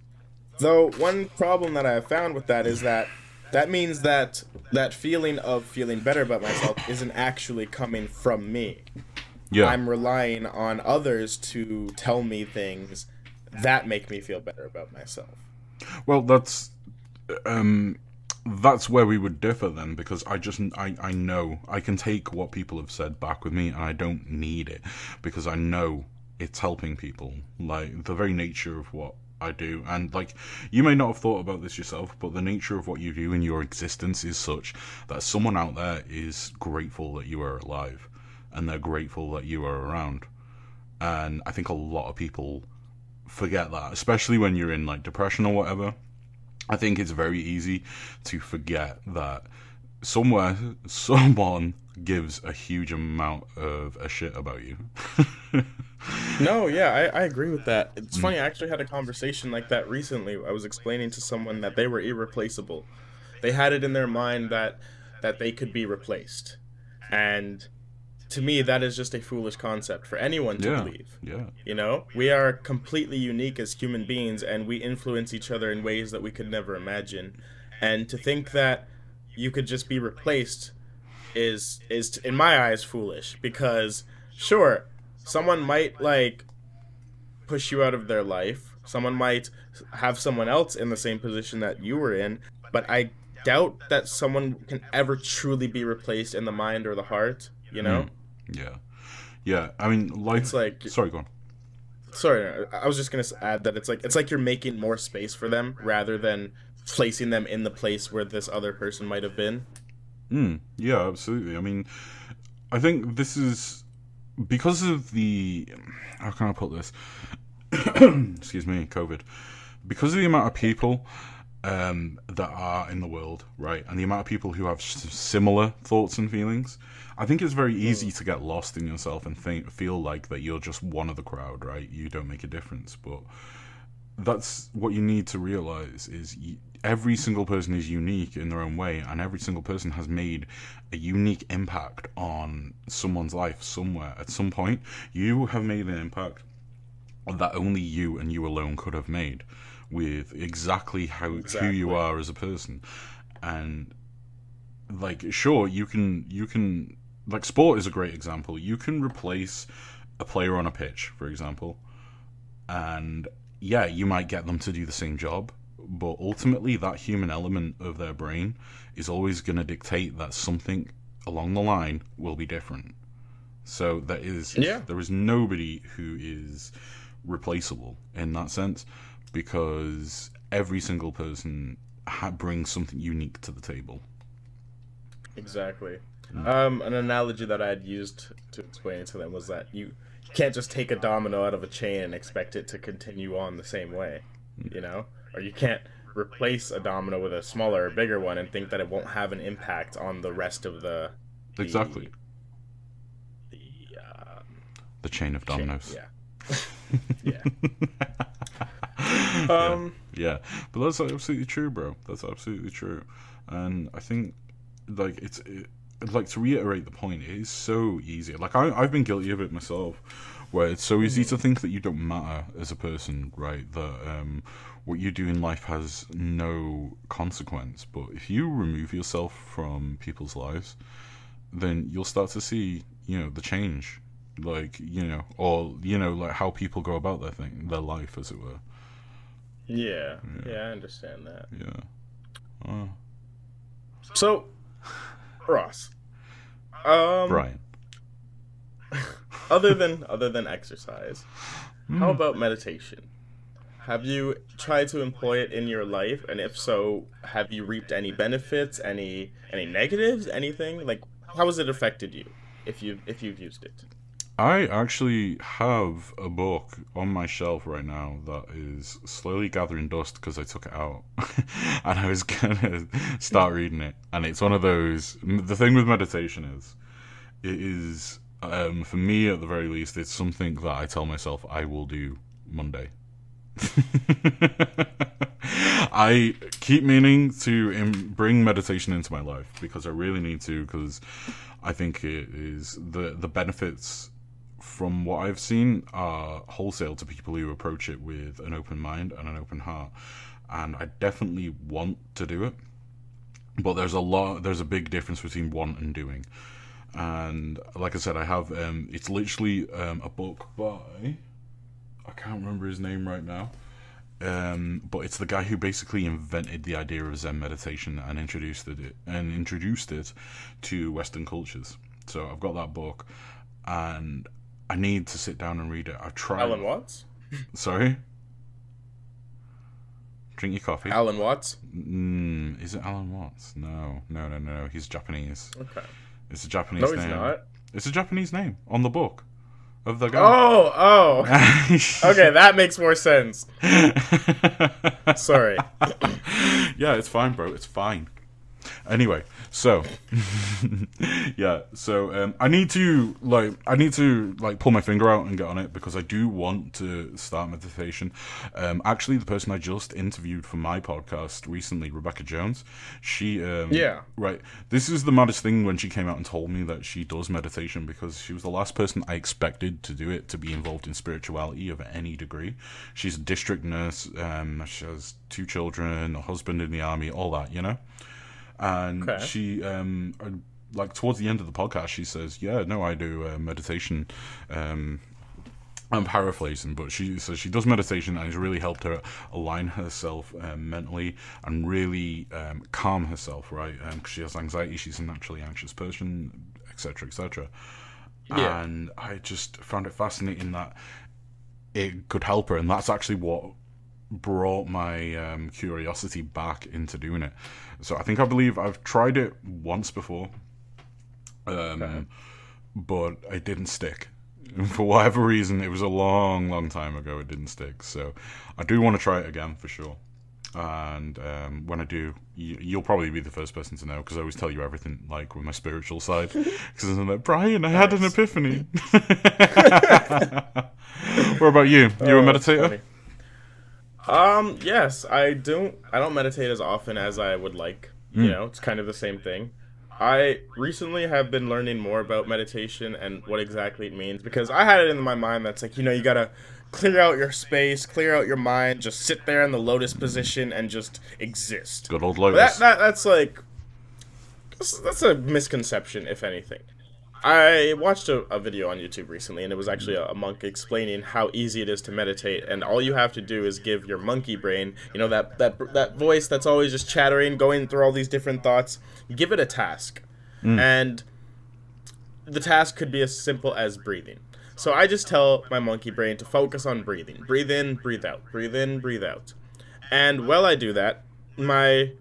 Though one problem that I have found with that is that that means that that feeling of feeling better about myself isn't actually coming from me. Yeah, I'm relying on others to tell me things that make me feel better about myself. Well, that's um, that's where we would differ then, because I just I I know I can take what people have said back with me, and I don't need it because I know it's helping people. Like the very nature of what I do, and like you may not have thought about this yourself, but the nature of what you do in your existence is such that someone out there is grateful that you are alive, and they're grateful that you are around. And I think a lot of people forget that, especially when you're in like depression or whatever. I think it's very easy to forget that somewhere someone gives a huge amount of a shit about you. No, yeah, I, I agree with that. It's mm. funny, I actually had a conversation like that recently. I was explaining to someone that they were irreplaceable. They had it in their mind that that they could be replaced. And to me that is just a foolish concept for anyone to yeah, believe. yeah, You know? We are completely unique as human beings and we influence each other in ways that we could never imagine. And to think that you could just be replaced is is in my eyes foolish because sure someone might like push you out of their life someone might have someone else in the same position that you were in but i doubt that someone can ever truly be replaced in the mind or the heart you know hmm. Yeah, yeah. I mean, life. it's like Sorry, go on. sorry i was just going to add that it's like it's like you're making more space for them rather than placing them in the place where this other person might have been Mm, yeah, absolutely. I mean, I think this is because of the how can I put this? Excuse me, COVID. Because of the amount of people um, that are in the world, right, and the amount of people who have s- similar thoughts and feelings, I think it's very easy hmm. to get lost in yourself and think feel like that you're just one of the crowd, right? You don't make a difference, but that's what you need to realize is y every single person is unique in their own way and every single person has made a unique impact on someone's life somewhere. At some point you have made an impact that only you and you alone could have made with exactly how who you are as a person. And like sure you can you can like sport is a great example you can replace a player on a pitch for example and yeah, you might get them to do the same job, but ultimately that human element of their brain is always going to dictate that something along the line will be different. So there is Yeah. there is nobody who is replaceable in that sense because every single person ha- brings something unique to the table. Exactly. Um, an analogy that I had used to explain it to them was that you can't just take a domino out of a chain and expect it to continue on the same way, you know? Or you can't replace a domino with a smaller or bigger one and think that it won't have an impact on the rest of the. the- Exactly. The. Uh, The chain of chain. dominoes. Yeah. yeah. Um. Yeah, but that's absolutely true, bro. That's absolutely true, and I think like it's it, like to reiterate the point. It is so easy. Like I, I've been guilty of it myself, where it's so easy to think that you don't matter as a person, right? That um, what you do in life has no consequence. But if you remove yourself from people's lives, then you'll start to see, you know, the change, like you know, or you know, like how people go about their thing, their life, as it were. Yeah. Yeah, I understand that. Yeah. Oh. So, Ross, um, Brian. other than other than exercise, Hmm. how about meditation? Have you tried to employ it in your life, and if so, have you reaped any benefits, any any negatives, anything? Like, how has it affected you if you if you've used it? I actually have a book on my shelf right now that is slowly gathering dust because I took it out and I was gonna start reading it. And it's one of those. The thing with meditation is, it is, um, for me at the very least, it's something that I tell myself I will do Monday. I keep meaning to Im- bring meditation into my life because I really need to because I think it is the the benefits from what I've seen are wholesale to people who approach it with an open mind and an open heart and I definitely want to do it but there's a lot there's a big difference between want and doing and like I said I have um it's literally um, a book by I can't remember his name right now um, but it's the guy who basically invented the idea of Zen meditation and introduced it and introduced it to Western cultures. So I've got that book, and I need to sit down and read it. I've tried. Alan Watts. Sorry. Drink your coffee. Alan Watts. Mm, is it Alan Watts? No, no, no, no. He's Japanese. Okay. It's a Japanese No, he's name. not. It's a Japanese name on the book of the guy. Oh, oh. Okay, that makes more sense. Sorry. yeah, it's fine, bro. It's fine. Anyway, so yeah, so um, I need to like I need to like pull my finger out and get on it because I do want to start meditation. Um, actually, the person I just interviewed for my podcast recently, Rebecca Jones, she um, Yeah. right. This is the maddest thing when she came out and told me that she does meditation because she was the last person I expected to do it to be involved in spirituality of any degree. She's a district nurse. Um, she has two children, a husband in the army, all that, you know. And Okay. she, um, uh, like towards the end of the podcast, she says, "Yeah, no, I do uh, meditation." Um, I'm paraphrasing, but she says she does meditation and it's really helped her align herself um, mentally and really um, calm herself, right? Because she has anxiety, she's a naturally anxious person, etc., etc. Yeah. And I just found it fascinating that it could help her, and that's actually what brought my um, curiosity back into doing it. So I think I believe I've tried it once before, um, Okay. but it didn't stick. For whatever reason, it was a long, long time ago. It didn't stick. So I do want to try it again for sure. And um, when I do, you, you'll probably be the first person to know because I always tell you everything, like with my spiritual side. Because I'm like, Brian, I had an epiphany. what about you? You Oh, a that's meditator? Um, yes, I don't I don't meditate as often as I would like. You Mm. know, it's kind of the same thing. I recently have been learning more about meditation and what exactly it means because I had it in my mind that's like, you know, you got to clear out your space, clear out your mind, just sit there in the lotus position and just exist. Good old Lotus. that, that that's like that's a misconception if anything i watched a, a video on youtube recently and it was actually a, a monk explaining how easy it is to meditate and all you have to do is give your monkey brain you know that that that voice that's always just chattering going through all these different thoughts. Give it a task. Mm. And the task could be as simple as breathing. So i just tell my monkey brain to focus on breathing. Breathe in breathe out. Breathe in breathe out. And while i do that my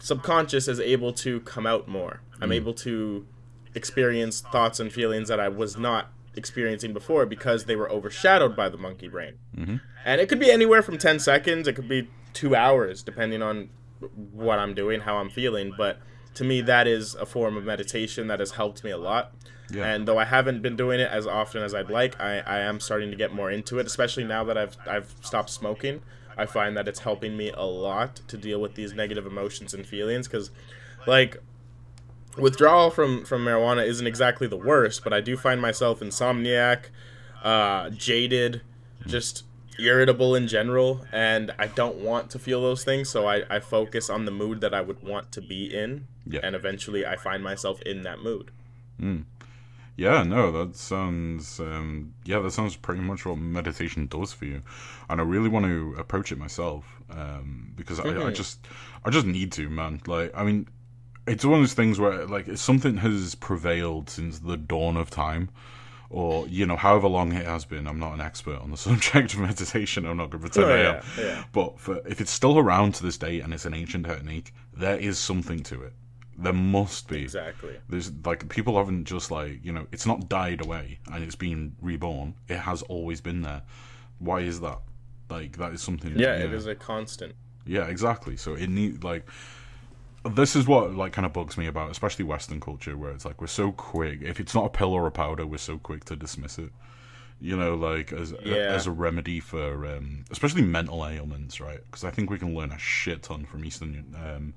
subconscious is able to come out more. I'm mm. able to experience thoughts and feelings that I was not experiencing before because they were overshadowed by the monkey brain. Mhm. And it could be anywhere from 10 seconds, it could be two hours, depending on what I'm doing, how I'm feeling. But to me, that is a form of meditation that has helped me a lot. Yeah. And though I haven't been doing it as often as I'd like, I, I am starting to get more into it, especially now that I've I've stopped smoking. I find that it's helping me a lot to deal with these negative emotions and feelings because, like, withdrawal from from marijuana isn't exactly the worst, but I do find myself insomniac, uh, jaded, just irritable in general, and I don't want to feel those things. So I, I focus on the mood that I would want to be in, Yeah. and eventually I find myself in that mood. Yeah, no, that sounds um, yeah, that sounds pretty much what meditation does for you, and I really want to approach it myself um, because I, I Mhm. just I just need to, man. Like, I mean, it's one of those things where like something has prevailed since the dawn of time or you know however long it has been i'm not an expert on the subject of meditation i'm not going to pretend Oh, i am yeah. but for, if it's still around to this day and it's an ancient technique there is something to it there must be Exactly. there's like people haven't just like you know it's not died away and it's been reborn it has always been there why is that like that is something Yeah, it is a constant. yeah, exactly. So it need like this is what like kind of bugs me about especially Western culture, where it's like we're so quick. If it's not a pill or a powder, we're so quick to dismiss it. You know, like as Yeah. as a remedy for um, especially mental ailments, right? Because I think we can learn a shit ton from Eastern um,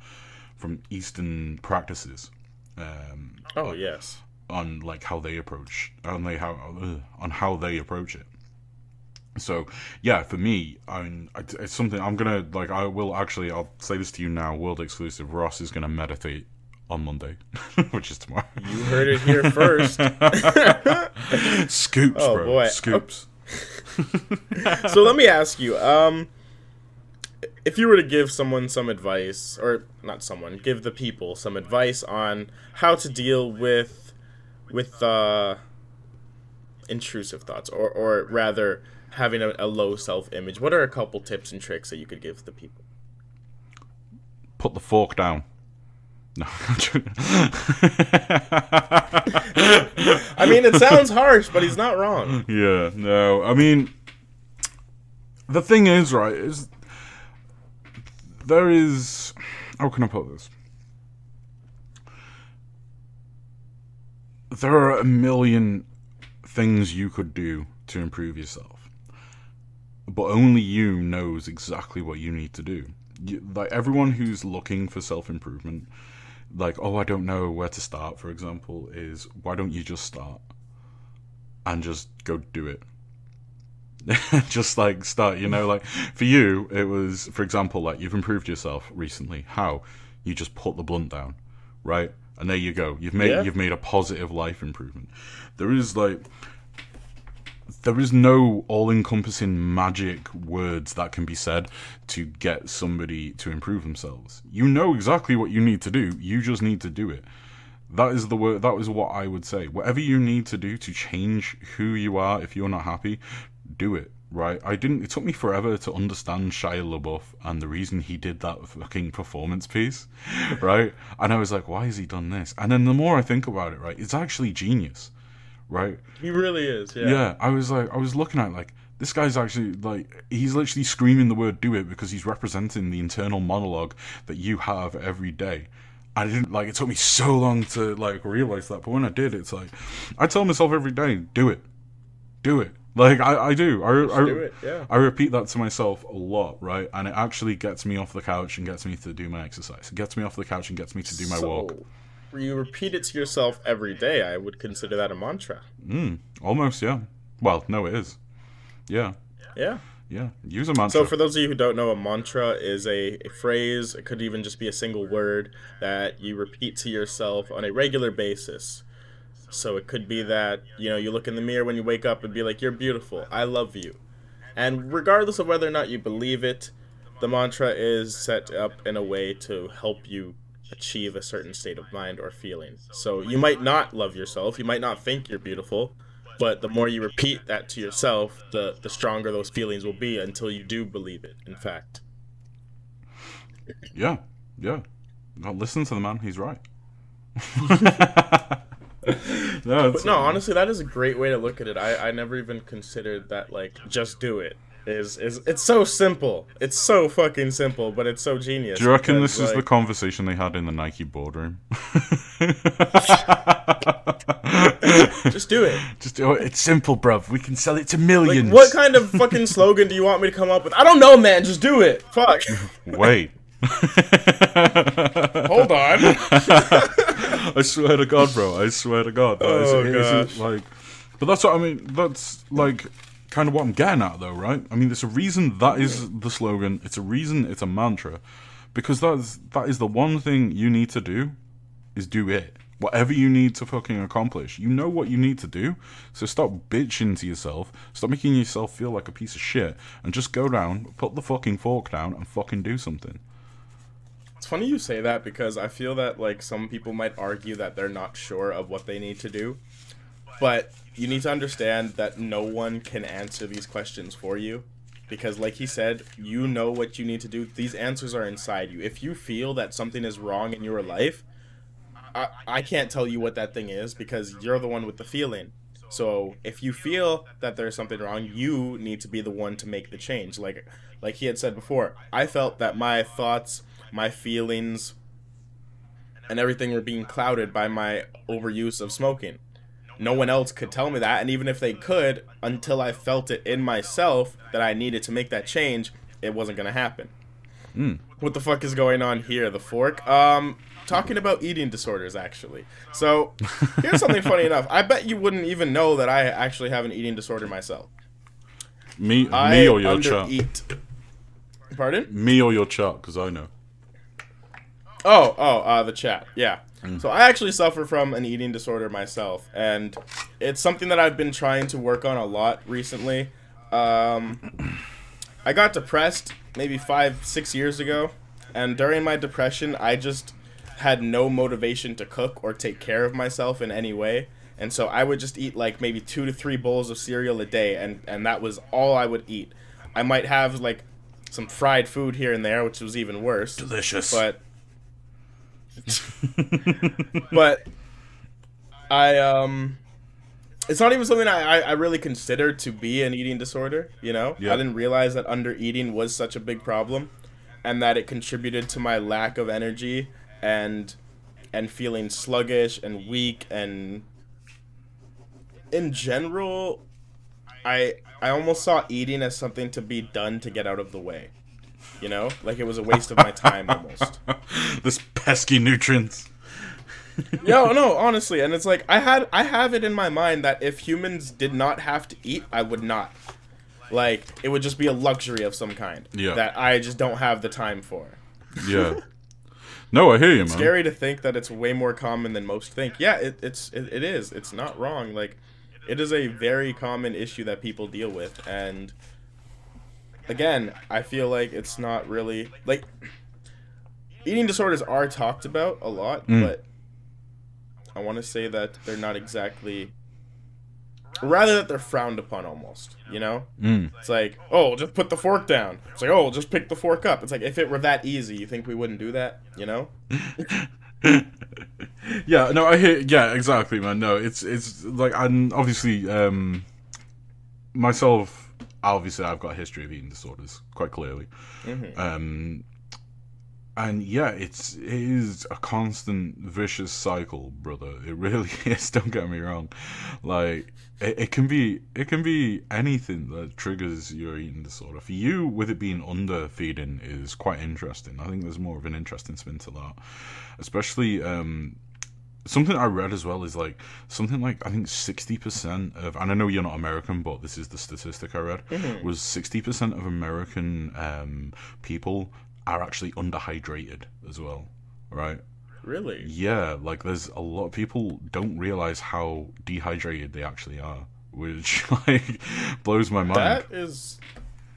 from Eastern practices. Um, Oh yes. on like how they approach on they how uh, on how they approach it. So yeah, for me, I mean, it's something I'm gonna like. I will actually. I'll say this to you now. World exclusive. Ross is gonna meditate on Monday, which is tomorrow. You heard it here first. Scoops, Oh, bro. boy. Scoops. so let me ask you, um, if you were to give someone some advice, or not someone, give the people some advice on how to deal with with uh, intrusive thoughts, or or rather having a, a low self image, what are a couple tips and tricks that you could give the people? Put the fork down. No. I mean, it sounds harsh, but he's not wrong. Yeah, no. I mean, the thing is, right, is there is. How can I put this? There are a million things you could do to improve yourself, but only you knows exactly what you need to do. You, like everyone who's looking for self improvement, like, oh, I don't know where to start, for example, is why don't you just start? and just go do it. just like start, you know, like for you, it was, for example, like you've improved yourself recently. How? You just put the blunt down, right? And there you go. You've made Yeah. you've made a positive life improvement. There is like there is no all-encompassing magic words that can be said to get somebody to improve themselves. You know exactly what you need to do. You just need to do it. That is the word. That is what I would say. Whatever you need to do to change who you are, if you're not happy, do it. Right? I didn't. It took me forever to understand Shia LaBeouf and the reason he did that fucking performance piece. Right? And I was like, why has he done this? And then the more I think about it, right, it's actually genius. Right? He really is. Yeah. Yeah, I was like, I was looking at it like this guy's actually like he's literally screaming the word "do it" because he's representing the internal monologue that you have every day. I didn't like it took me so long to like realize that, but when I did, it's like I tell myself every day, "Do it, do it." Like I, I do. I, I, do it, yeah. I repeat that to myself a lot, right? And it actually gets me off the couch and gets me to do my exercise. It gets me off the couch and gets me to do my walk. You repeat it to yourself every day. I would consider that a mantra. Mm, almost, yeah. Well, no, it is. Yeah, Yeah. yeah. Use a mantra. So, for those of you who don't know, a mantra is a, a phrase, it could even just be a single word that you repeat to yourself on a regular basis. So, it could be that, you know, you look in the mirror when you wake up and be like, You're beautiful. I love you. And regardless of whether or not you believe it, the mantra is set up in a way to help you achieve a certain state of mind or feeling. So, you might not love yourself, you might not think you're beautiful. But the more you repeat that to yourself, the, the stronger those feelings will be until you do believe it, in fact. Yeah, yeah. Listen to the man. He's right. no, But no, honestly, that is a great way to look at it. I, I never even considered that, like, just do it. Is, is It's so simple. It's so fucking simple, but it's so genius. do you reckon because, this is the conversation they had in the Nike boardroom? Just do it. Just do it. it's simple, bruv. We can sell it to Like, millions. what kind of fucking slogan do you want me to come up with? I don't know, man. Just do it. Fuck. Wait. Hold on. I swear to God, bro. I swear to God. That is- Oh, it is, gosh. like, but that's what I mean. That's like kind of what I'm getting at, though, right? I mean, there's a reason that is the slogan. It's a reason. It's a mantra, because that's that is the one thing you need to do, is do it. Whatever you need to fucking accomplish, you know what you need to do. So stop bitching to yourself. Stop making yourself feel like a piece of shit, and just go down, put the fucking fork down, and fucking do something. It's funny you say that because I feel that like some people might argue that they're not sure of what they need to do. But you need to understand that no one can answer these questions for you because like he said, you know what you need to do. These answers are inside you. If you feel that something is wrong in your life, I, I can't tell you what that thing is because you're the one with the feeling. So if you feel that there's something wrong, you need to be the one to make the change. Like like he had said before, I felt that my thoughts, my feelings, and everything were being clouded by my overuse of smoking. No one else could tell me that, and even if they could, until I felt it in myself that I needed to make that change, it wasn't gonna happen. Mm. What the fuck is going on here? The fork? Um, talking about eating disorders actually. So here's something funny enough. I bet you wouldn't even know that I actually have an eating disorder myself. Me, I me or your chat? undereat. Pardon? Me or your chat? Because I know. Oh, oh, uh, the chat. Yeah. So I actually suffer from an eating disorder myself, and it's something that I've been trying to work on a lot recently. Um, I got depressed maybe five, six years ago, and during my depression, I just had no motivation to cook or take care of myself in any way. And so I would just eat like maybe two to three bowls of cereal a day, and, and that was all I would eat. I might have like some fried food here and there, which was even worse. Delicious. But but I um it's not even something I, I, I really consider to be an eating disorder, you know? Yeah. I didn't realize that under eating was such a big problem and that it contributed to my lack of energy and and feeling sluggish and weak and in general I I almost saw eating as something to be done to get out of the way. You know? Like it was a waste of my time almost. this pesky nutrients. Yo, no, honestly, and it's like I had I have it in my mind that if humans did not have to eat, I would not. Like it would just be a luxury of some kind Yeah. that I just don't have the time for. Yeah. No, I hear you, man. Scary to think that it's way more common than most think. Yeah, it, it's it, it is. It's not wrong. Like it is a very common issue that people deal with and again, I feel like it's not really like eating disorders are talked about a lot, Mm. but I want to say that they're not exactly rather that they're frowned upon almost, you know? Mm. It's like, "Oh, just put the fork down." It's like, "Oh, just pick the fork up." It's like if it were that easy, you think we wouldn't do that, you know? yeah, no, I hear. Yeah, exactly, man. No, it's it's like I'm obviously um myself. Obviously, I've got a history of eating disorders quite clearly. Mhm. Um, and yeah, it's it is a constant vicious cycle, brother. It really is. Don't get me wrong. Like it, it can be it can be anything that triggers your eating disorder. For you, with it being underfeeding, is quite interesting. I think there's more of an interesting spin to that, especially. Um, Something I read as well is like something like I think sixty percent of and I know you're not American, but this is the statistic I read Mhm. was sixty percent of American um, people are actually underhydrated as well, right? Really? Yeah, like there's a lot of people don't realize how dehydrated they actually are, which like blows my mind. That is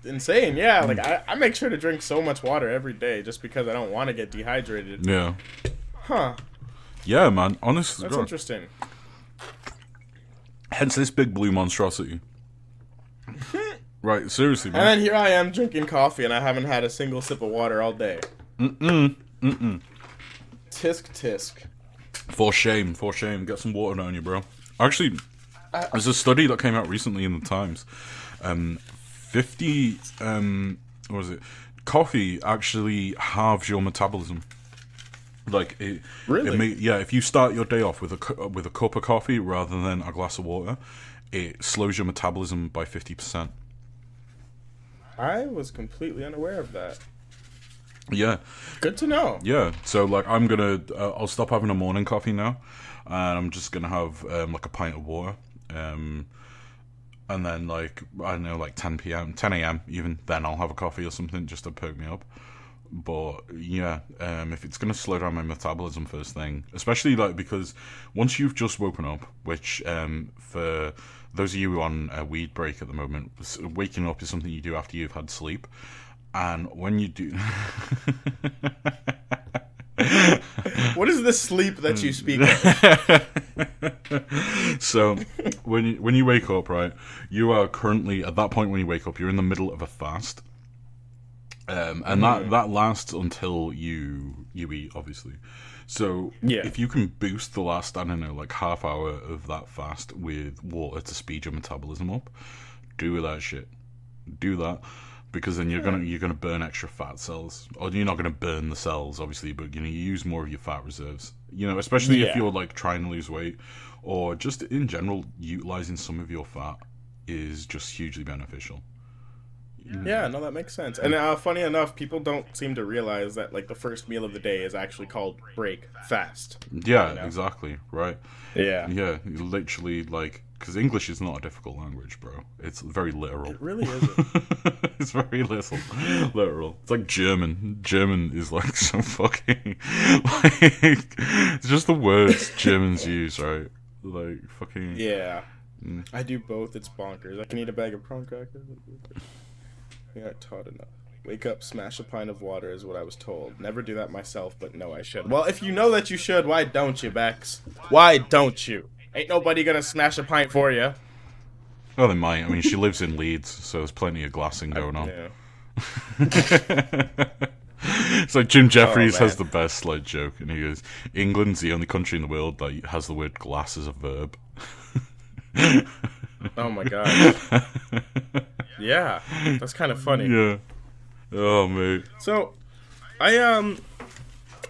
insane. Yeah, like I, I make sure to drink so much water every day just because I don't want to get dehydrated. yeah, Huh. Yeah, man. Honestly, That's God. interesting. Hence this big blue monstrosity. right, seriously, And man. then here I am drinking coffee and I haven't had a single sip of water all day. Mm-mm, mm-mm. Tisk tisk. For shame, for shame. Get some water down you, bro. Actually, there's a study that came out recently in the Times. Um, 50, um, what was it? Coffee actually halves your metabolism. Like it, Really? It may, yeah, if you start your day off with a with a cup of coffee rather than a glass of water, it slows your metabolism by fifty percent. I was completely unaware of that. Yeah, Good to know. Yeah, so like I'm gonna, uh, I'll stop having a morning coffee now, and I'm just gonna have um, like a pint of water, um, and then like I don't know, like 10 p.m., 10 a.m. even then I'll have a coffee or something just to perk me up. But yeah, um, if it's gonna slow down my metabolism first thing, especially like because once you've just woken up, which um, for those of you on a weed break at the moment, waking up is something you do after you've had sleep. And when you do, what is the sleep that you speak of? so when you, when you wake up, right, you are currently at that point when you wake up, you're in the middle of a fast, um, and that that lasts until you you eat, obviously. So Yeah. if you can boost the last, I don't know, like half hour of that fast with water to speed your metabolism up, do that shit. Do that. Because then you're gonna you're gonna burn extra fat cells, or you're not gonna burn the cells, obviously, but you know you use more of your fat reserves. You know, especially if you're like trying to lose weight, or just in general, utilizing some of your fat is just hugely beneficial. Yeah, no, that makes sense. And uh, funny enough, people don't seem to realize that like the first meal of the day is actually called break fast. Yeah, know? exactly. Right. Yeah, Yeah, literally like because English is not a difficult language, bro. It's very literal. it really isn't. it's very little literal. It's like German. German is like some fucking like it's just the words Germans use, right? Like fucking Yeah, Mm. I do both. It's bonkers. I can eat a bag of prawn crackers. I got taught enough. Wake up, smash a pint of water is what I was told. Never do that myself, but no, I should. Well, if you know that you should, why don't you, Bex? Why don't you? Ain't nobody gonna smash a pint for you. Oh, they might. I mean, she lives in Leeds, so there's plenty of glassing going on. so Jim oh, Jefferies Oh, has the best like joke, and he goes, "England's the only country in the world that has the word glass as a verb." Oh my god. Yeah, that's kind of funny. yeah. Oh mate. So, I um,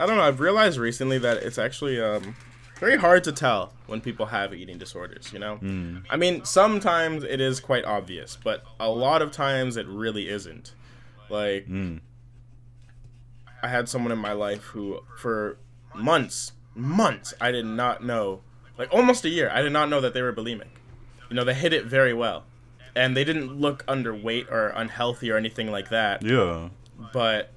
I don't know. I've realized recently that it's actually um very hard to tell when people have eating disorders. You know, I mean, sometimes it is quite obvious, but a lot of times it really isn't. Like, I had someone in my life who, for months, months, I did not know, like almost a year, I did not know that they were bulimic. You know, they hit it very well. And they didn't look underweight or unhealthy or anything like that Yeah. but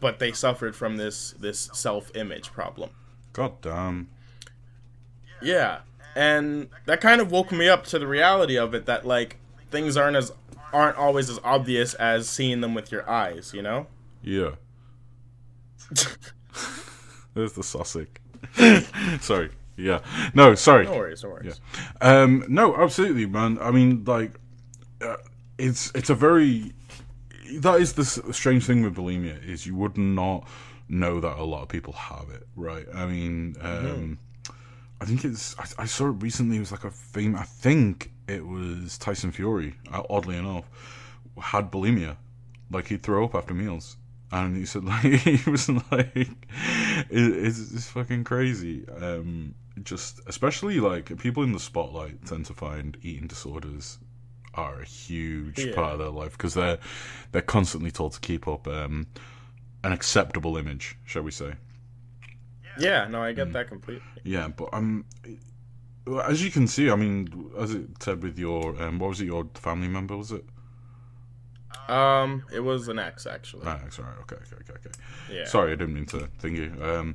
but they suffered from this this self-image problem. God damn. Yeah. And that kind of woke me up to the reality of it that like things aren't as aren't always as obvious as seeing them with your eyes, you know? Yeah. There's the Sussex. sorry. Yeah. No, sorry. No worries, no worries. Um, no, absolutely, man. I mean, like, uh, it's it's a very that is the strange thing with bulimia is you would not know that a lot of people have it, right? I mean, um, I think it's I, I saw it recently. It was like a fame. I think it was Tyson Fury. uh, Oddly enough, had bulimia, like he'd throw up after meals. And he said, like, he was like, it, it's, it's fucking crazy. Um, just, especially like people in the spotlight tend to find eating disorders are a huge Yeah. part of their life because they're they're constantly told to keep up um, an acceptable image, shall we say? Yeah, no, I get that completely. Yeah, but um, as you can see, I mean, as it said with your um, what was it? Your family member was it? Um, it was an ex actually. Ah, sorry. Okay, okay, okay, okay. Yeah. Sorry, I didn't mean to thank you. Um,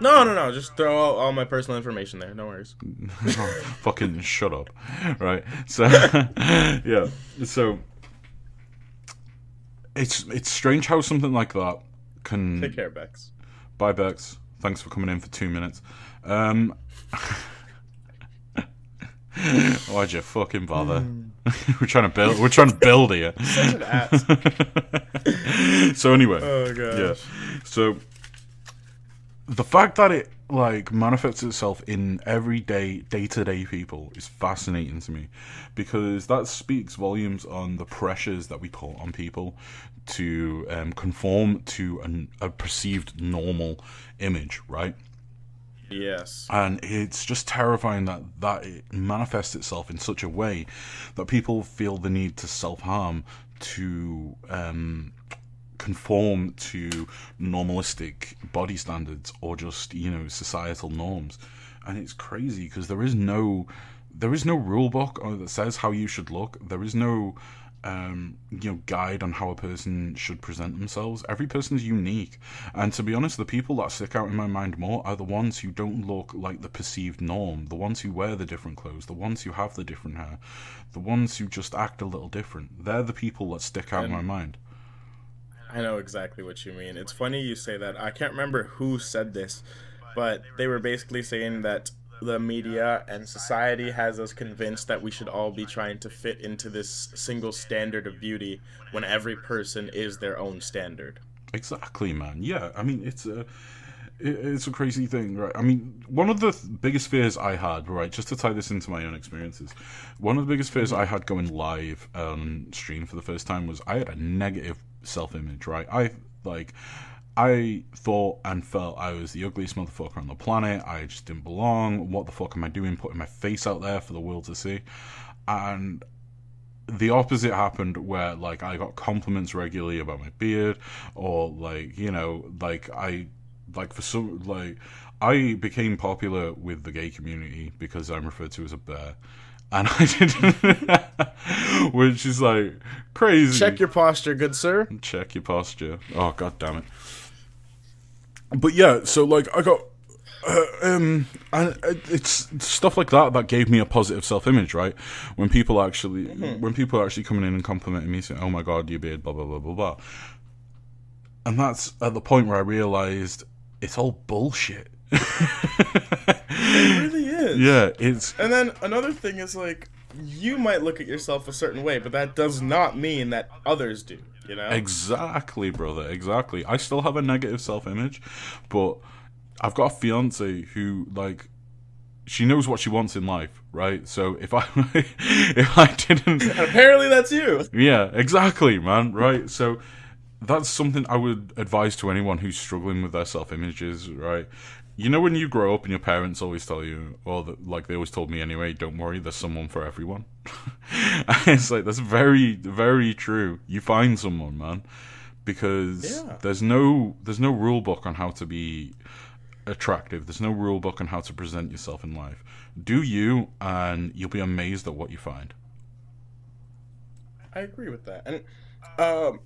No, no, no. Just throw all, all my personal information there. No worries. fucking shut up, right? So yeah, so it's it's strange how something like that can Take care, Bex. Bye, Bex. Thanks for coming in for two minutes. Um, why'd you fucking bother? we're trying to build. We're trying to build here. Such an ass. so anyway, Oh gosh. yeah. So the fact that it like manifests itself in everyday, day-to-day people is fascinating to me because that speaks volumes on the pressures that we put on people to um, conform to an, a perceived normal image, right? Yes. and it's just terrifying that that it manifests itself in such a way that people feel the need to self-harm to um, conform to normalistic body standards or just you know societal norms. And it's crazy because there is no there is no rule book uh, that says how you should look. There is no um, you know guide on how a person should present themselves. Every person is unique. And to be honest the people that stick out in my mind more are the ones who don't look like the perceived norm the ones who wear the different clothes the ones who have the different hair the ones who just act a little different. They're the people that stick out in my mind I know exactly what you mean. It's funny you say that. I can't remember who said this, but they were basically saying that the media and society has us convinced that we should all be trying to fit into this single standard of beauty when every person is their own standard. Exactly, man. Yeah, I mean it's a it's a crazy thing, right? I mean, one of the th- biggest fears I had, right, just to tie this into my own experiences, one of the biggest fears I had going live on stream for the first time was I had a negative self image, right? I like I thought and felt I was the ugliest motherfucker on the planet. I just didn't belong. What the fuck am I doing putting my face out there for the world to see? And the opposite happened where like I got compliments regularly about my beard or like, you know, like I like for some like I became popular with the gay community because I'm referred to as a bear. And I didn't which is like crazy. Check your posture, good sir. Check your posture. Oh god damn it but yeah, so like I got uh, um, and it's stuff like that that gave me a positive self-image, right? When people actually, mm-hmm. when people are actually coming in and complimenting me, saying, "Oh my god, your beard," blah blah blah blah blah, and that's at the point where I realized it's all bullshit. It really is. Yeah, it's. And then another thing is like, you might look at yourself a certain way, but that does not mean that others do. You know? Exactly, brother. Exactly. I still have a negative self image, but I've got a fiance who like she knows what she wants in life, right? So if I if I didn't and apparently that's you. Yeah, exactly, man, right? So that's something I would advise to anyone who's struggling with their self images, right? You know when you grow up and your parents always tell you, or the, like they always told me anyway, don't worry, there's someone for everyone. it's like that's very, very true. You find someone, man, because yeah. there's no there's no rule book on how to be attractive. There's no rule book on how to present yourself in life. Do you, and you'll be amazed at what you find. I agree with that, and um,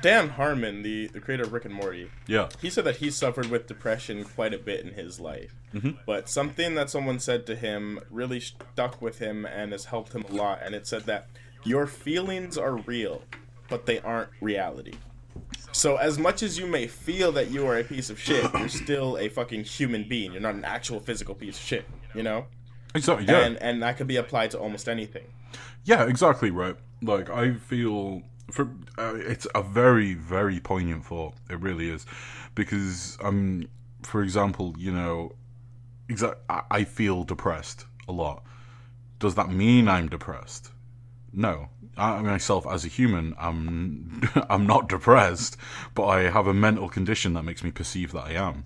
Dan Harmon, the, the creator of Rick and Morty, yeah, he said that he suffered with depression quite a bit in his life. Mm-hmm. But something that someone said to him really stuck with him and has helped him a lot. And it said that your feelings are real, but they aren't reality. So as much as you may feel that you are a piece of shit, you're still a fucking human being. You're not an actual physical piece of shit. You know? Exactly. Yeah. And and that could be applied to almost anything. Yeah, exactly right. Like I feel for uh, it's a very very poignant thought. It really is, because um, for example, you know, exact. I, I feel depressed a lot. Does that mean I'm depressed? No, I myself as a human, I'm I'm not depressed, but I have a mental condition that makes me perceive that I am.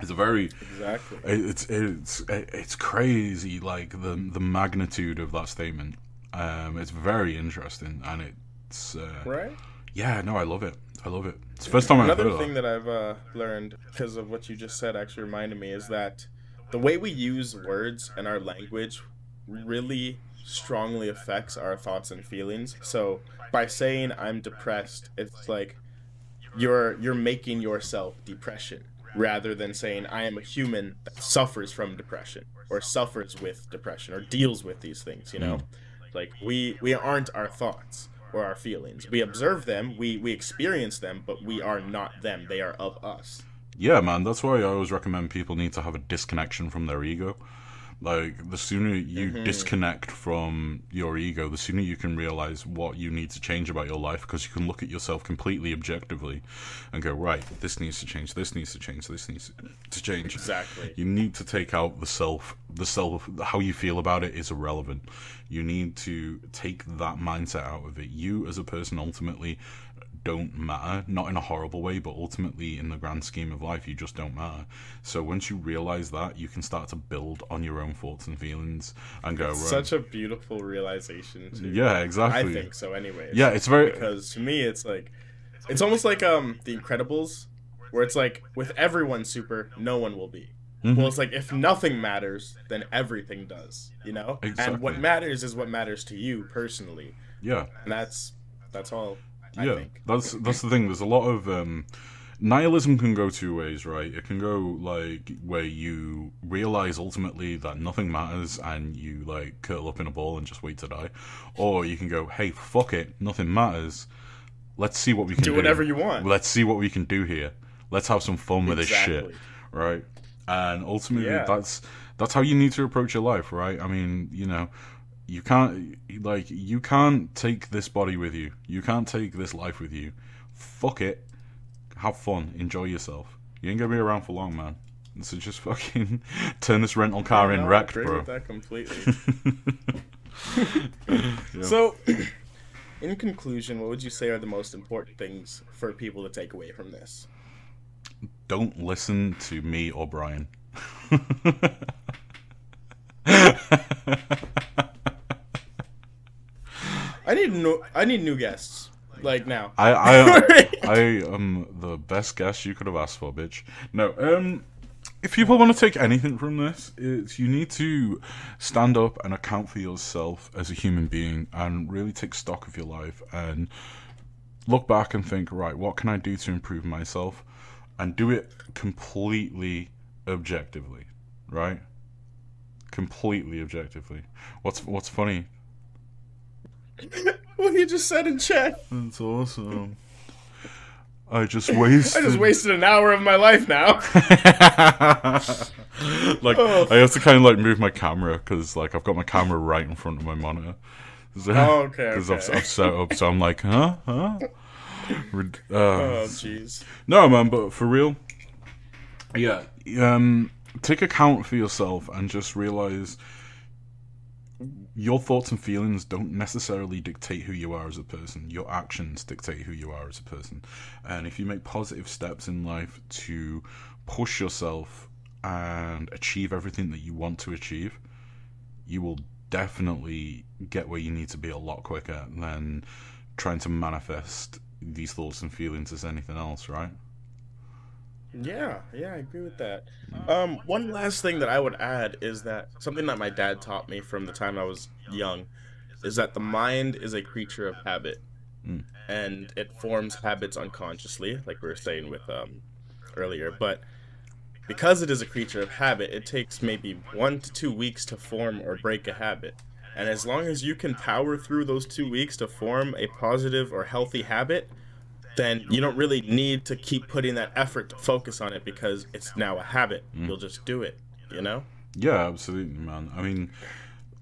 It's a very exactly. It's it's it's crazy, like the the magnitude of that statement. Um, it's very interesting, and it it's uh, right. Yeah, no, I love it. I love it. It's the first time Another I've. Another thing that. that I've uh, learned because of what you just said actually reminded me is that the way we use words and our language really strongly affects our thoughts and feelings. So by saying I'm depressed, it's like you're you're making yourself depression rather than saying I am a human that suffers from depression or suffers with depression or deals with these things, you know? Mm. Like we we aren't our thoughts or our feelings. We observe them, we we experience them, but we are not them. They are of us. Yeah, man. That's why I always recommend people need to have a disconnection from their ego. Like the sooner you mm-hmm. disconnect from your ego, the sooner you can realize what you need to change about your life because you can look at yourself completely objectively and go, right, this needs to change, this needs to change, this needs to change. Exactly. You need to take out the self, the self, how you feel about it is irrelevant. You need to take that mindset out of it. You as a person ultimately don't matter, not in a horrible way, but ultimately in the grand scheme of life, you just don't matter. So once you realize that, you can start to build on your own thoughts and feelings and go. It's such a beautiful realization. Too. Yeah, exactly. I think so. Anyway. Yeah, it's very because to me, it's like it's almost like um the Incredibles, where it's like with everyone super, no one will be. Mm-hmm. Well, it's like if nothing matters, then everything does. You know, exactly. and what matters is what matters to you personally. Yeah, and that's that's all yeah, that's that's the thing. There's a lot of um, nihilism can go two ways, right? It can go like where you realize ultimately that nothing matters and you like curl up in a ball and just wait to die, or you can go, hey, fuck it, nothing matters. let's see what we can do. Do whatever you want. Let's see what we can do here. Let's have some fun with this shit, right? And ultimately, Yeah. that's that's how you need to approach your life, right? I mean, you know, you can't like you can't take this body with you. You can't take this life with you. Fuck it. Have fun. Enjoy yourself. You ain't gonna be around for long, man. So just fucking turn this rental car in wrecked, bro. that completely. So, in conclusion, what would you say are the most important things for people to take away from this? Don't listen to me or Brian. I need no, I need new guests like now. I I I am the best guest you could have asked for, bitch. No, um, if people want to take anything from this, it's you need to stand up and account for yourself as a human being and really take stock of your life and look back and think, right, what can I do to improve myself, and do it completely objectively, right? Completely objectively. What's what's funny? what you just said in chat. That's awesome. I just wasted. I just wasted an hour of my life now. like Oh. I have to kind of like move my camera because like I've got my camera right in front of my monitor. So, Oh, okay, Because I've, okay. I've set up, so I'm like, huh, huh. Uh, Oh jeez. no, man, but for real, yeah. Um, take account for yourself and just realize your thoughts and feelings don't necessarily dictate who you are as a person. Your actions dictate who you are as a person. And if you make positive steps in life to push yourself and achieve everything that you want to achieve, you will definitely get where you need to be a lot quicker than trying to manifest these thoughts and feelings as anything else, right? Yeah, yeah, I agree with that. Um, one last thing that I would add is that something that my dad taught me from the time I was young is that the mind is a creature of habit, Mm. and it forms habits unconsciously, like we were saying with um earlier. But because it is a creature of habit, it takes maybe one to two weeks to form or break a habit. And as long as you can power through those two weeks to form a positive or healthy habit, then you don't really need to keep putting that effort to focus on it because it's now a habit. You'll just do it, you know? Yeah, absolutely, man. I mean,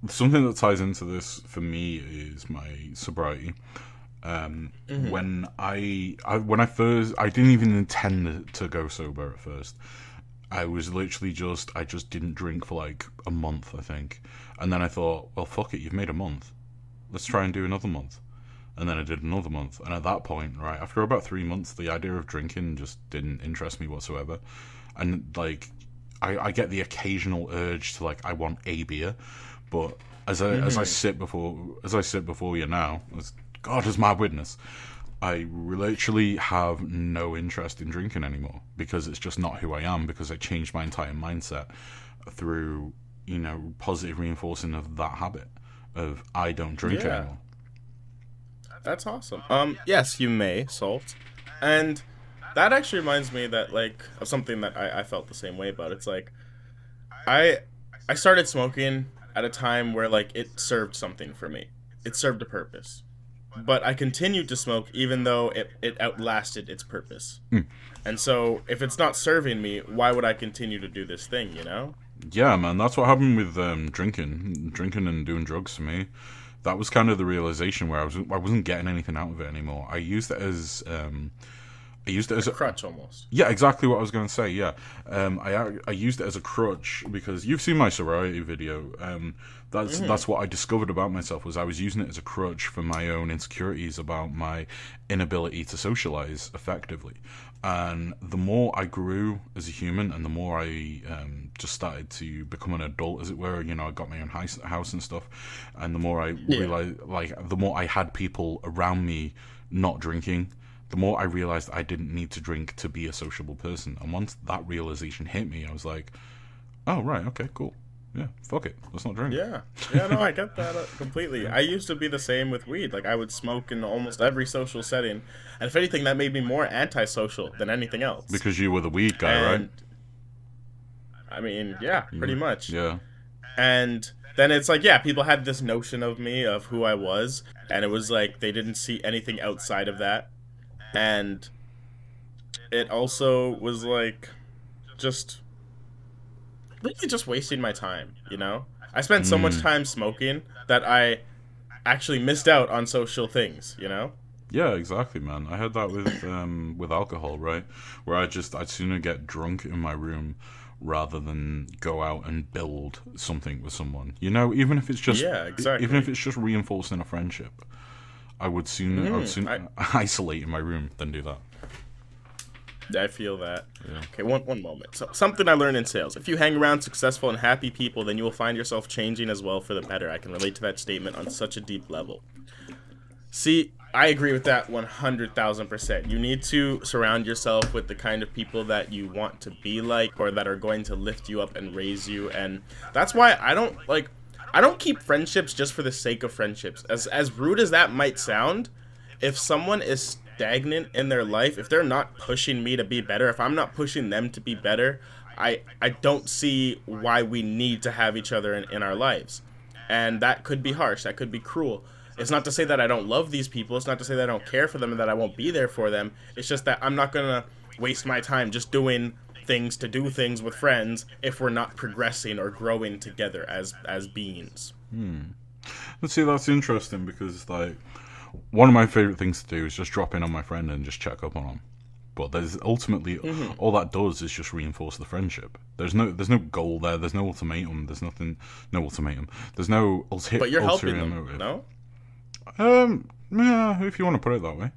something that ties into this for me is my sobriety. Um, When I, I when I first, I didn't even intend to go sober at first. I was literally just, I just didn't drink for like a month, I think, and then I thought, well, fuck it, you've made a month. Let's try and do another month. And then I did another month, and at that point, right after about three months, the idea of drinking just didn't interest me whatsoever. And like, I, I get the occasional urge to like I want a beer, but as I as I mm-hmm. sit before as I sit before you now, as God is my witness, I literally have no interest in drinking anymore because it's just not who I am. Because I changed my entire mindset through you know positive reinforcing of that habit of I don't drink Yeah. anymore. That's awesome. Um, yes, you may, Salt. And that actually reminds me that, like, of something that I, I felt the same way about. It's like, I I started smoking at a time where, like, it served something for me. It served a purpose. But I continued to smoke even though it, it outlasted its purpose. And so, if it's not serving me, why would I continue to do this thing, you know? Yeah, man, that's what happened with um, drinking, drinking and doing drugs for me. That was kind of the realization where I was I wasn't getting anything out of it anymore. I used it as um, I used it as a Crutch almost. yeah, exactly what I was going to say. Yeah, um, I I used it as a crutch because you've seen my sobriety video. Um, that's that's what I discovered about myself was I was using it as a crutch for my own insecurities about my inability to socialize effectively. And the more I grew as a human, and the more I um, just started to become an adult, as it were, you know, I got my own house, house and stuff, and the more I realized, like, the more I had people around me not drinking, the more I realized I didn't need to drink to be a sociable person. And once that realization hit me, I was like, oh, right, okay, cool. Yeah, fuck it. Let's not drink. Yeah, yeah, no, I get that uh, completely. I used to be the same with weed. Like I would smoke in almost every social setting, and if anything, that made me more antisocial than anything else. Because you were the weed guy, And- right? I mean, yeah, pretty much. Yeah. And then it's like, yeah, people had this notion of me of who I was, and it was like they didn't see anything outside of that. And it also was like just really just wasting my time, you know? I spent so much Mm. time smoking that I actually missed out on social things, you know? Yeah, exactly, man. I had that with um, with alcohol, right? Where I just I'd sooner get drunk in my room rather than go out and build something with someone. You know, even if it's just Yeah, exactly. even if it's just reinforcing a friendship, I would sooner I would Mhm, sooner isolate in my room than do that. I feel that. Yeah. Okay, one one moment. So something I learned in sales. If you hang around successful and happy people, then you will find yourself changing as well for the better. I can relate to that statement on such a deep level. See, I agree with that 100,000%. You need to surround yourself with the kind of people that you want to be like or that are going to lift you up and raise you and that's why I don't like I don't keep friendships just for the sake of friendships. As as rude as that might sound, if someone is stagnant in their life, if they're not pushing me to be better, if I'm not pushing them to be better, I I don't see why we need to have each other in, in our lives. And that could be harsh, that could be cruel. It's not to say that I don't love these people, it's not to say that I don't care for them and that I won't be there for them. It's just that I'm not to waste my time just doing things to do things with friends if we're not progressing or growing together as as beings. let's see, that's interesting because like one of my favorite things to do is just drop in on my friend and just check up on him. But there's ultimately Mm-hmm. all that does is just reinforce the friendship. There's no there's no goal there. There's no ultimatum. There's nothing. No ultimatum. There's no ulti- But you're helping them, motive. no? Um, yeah, if you want to put it that way.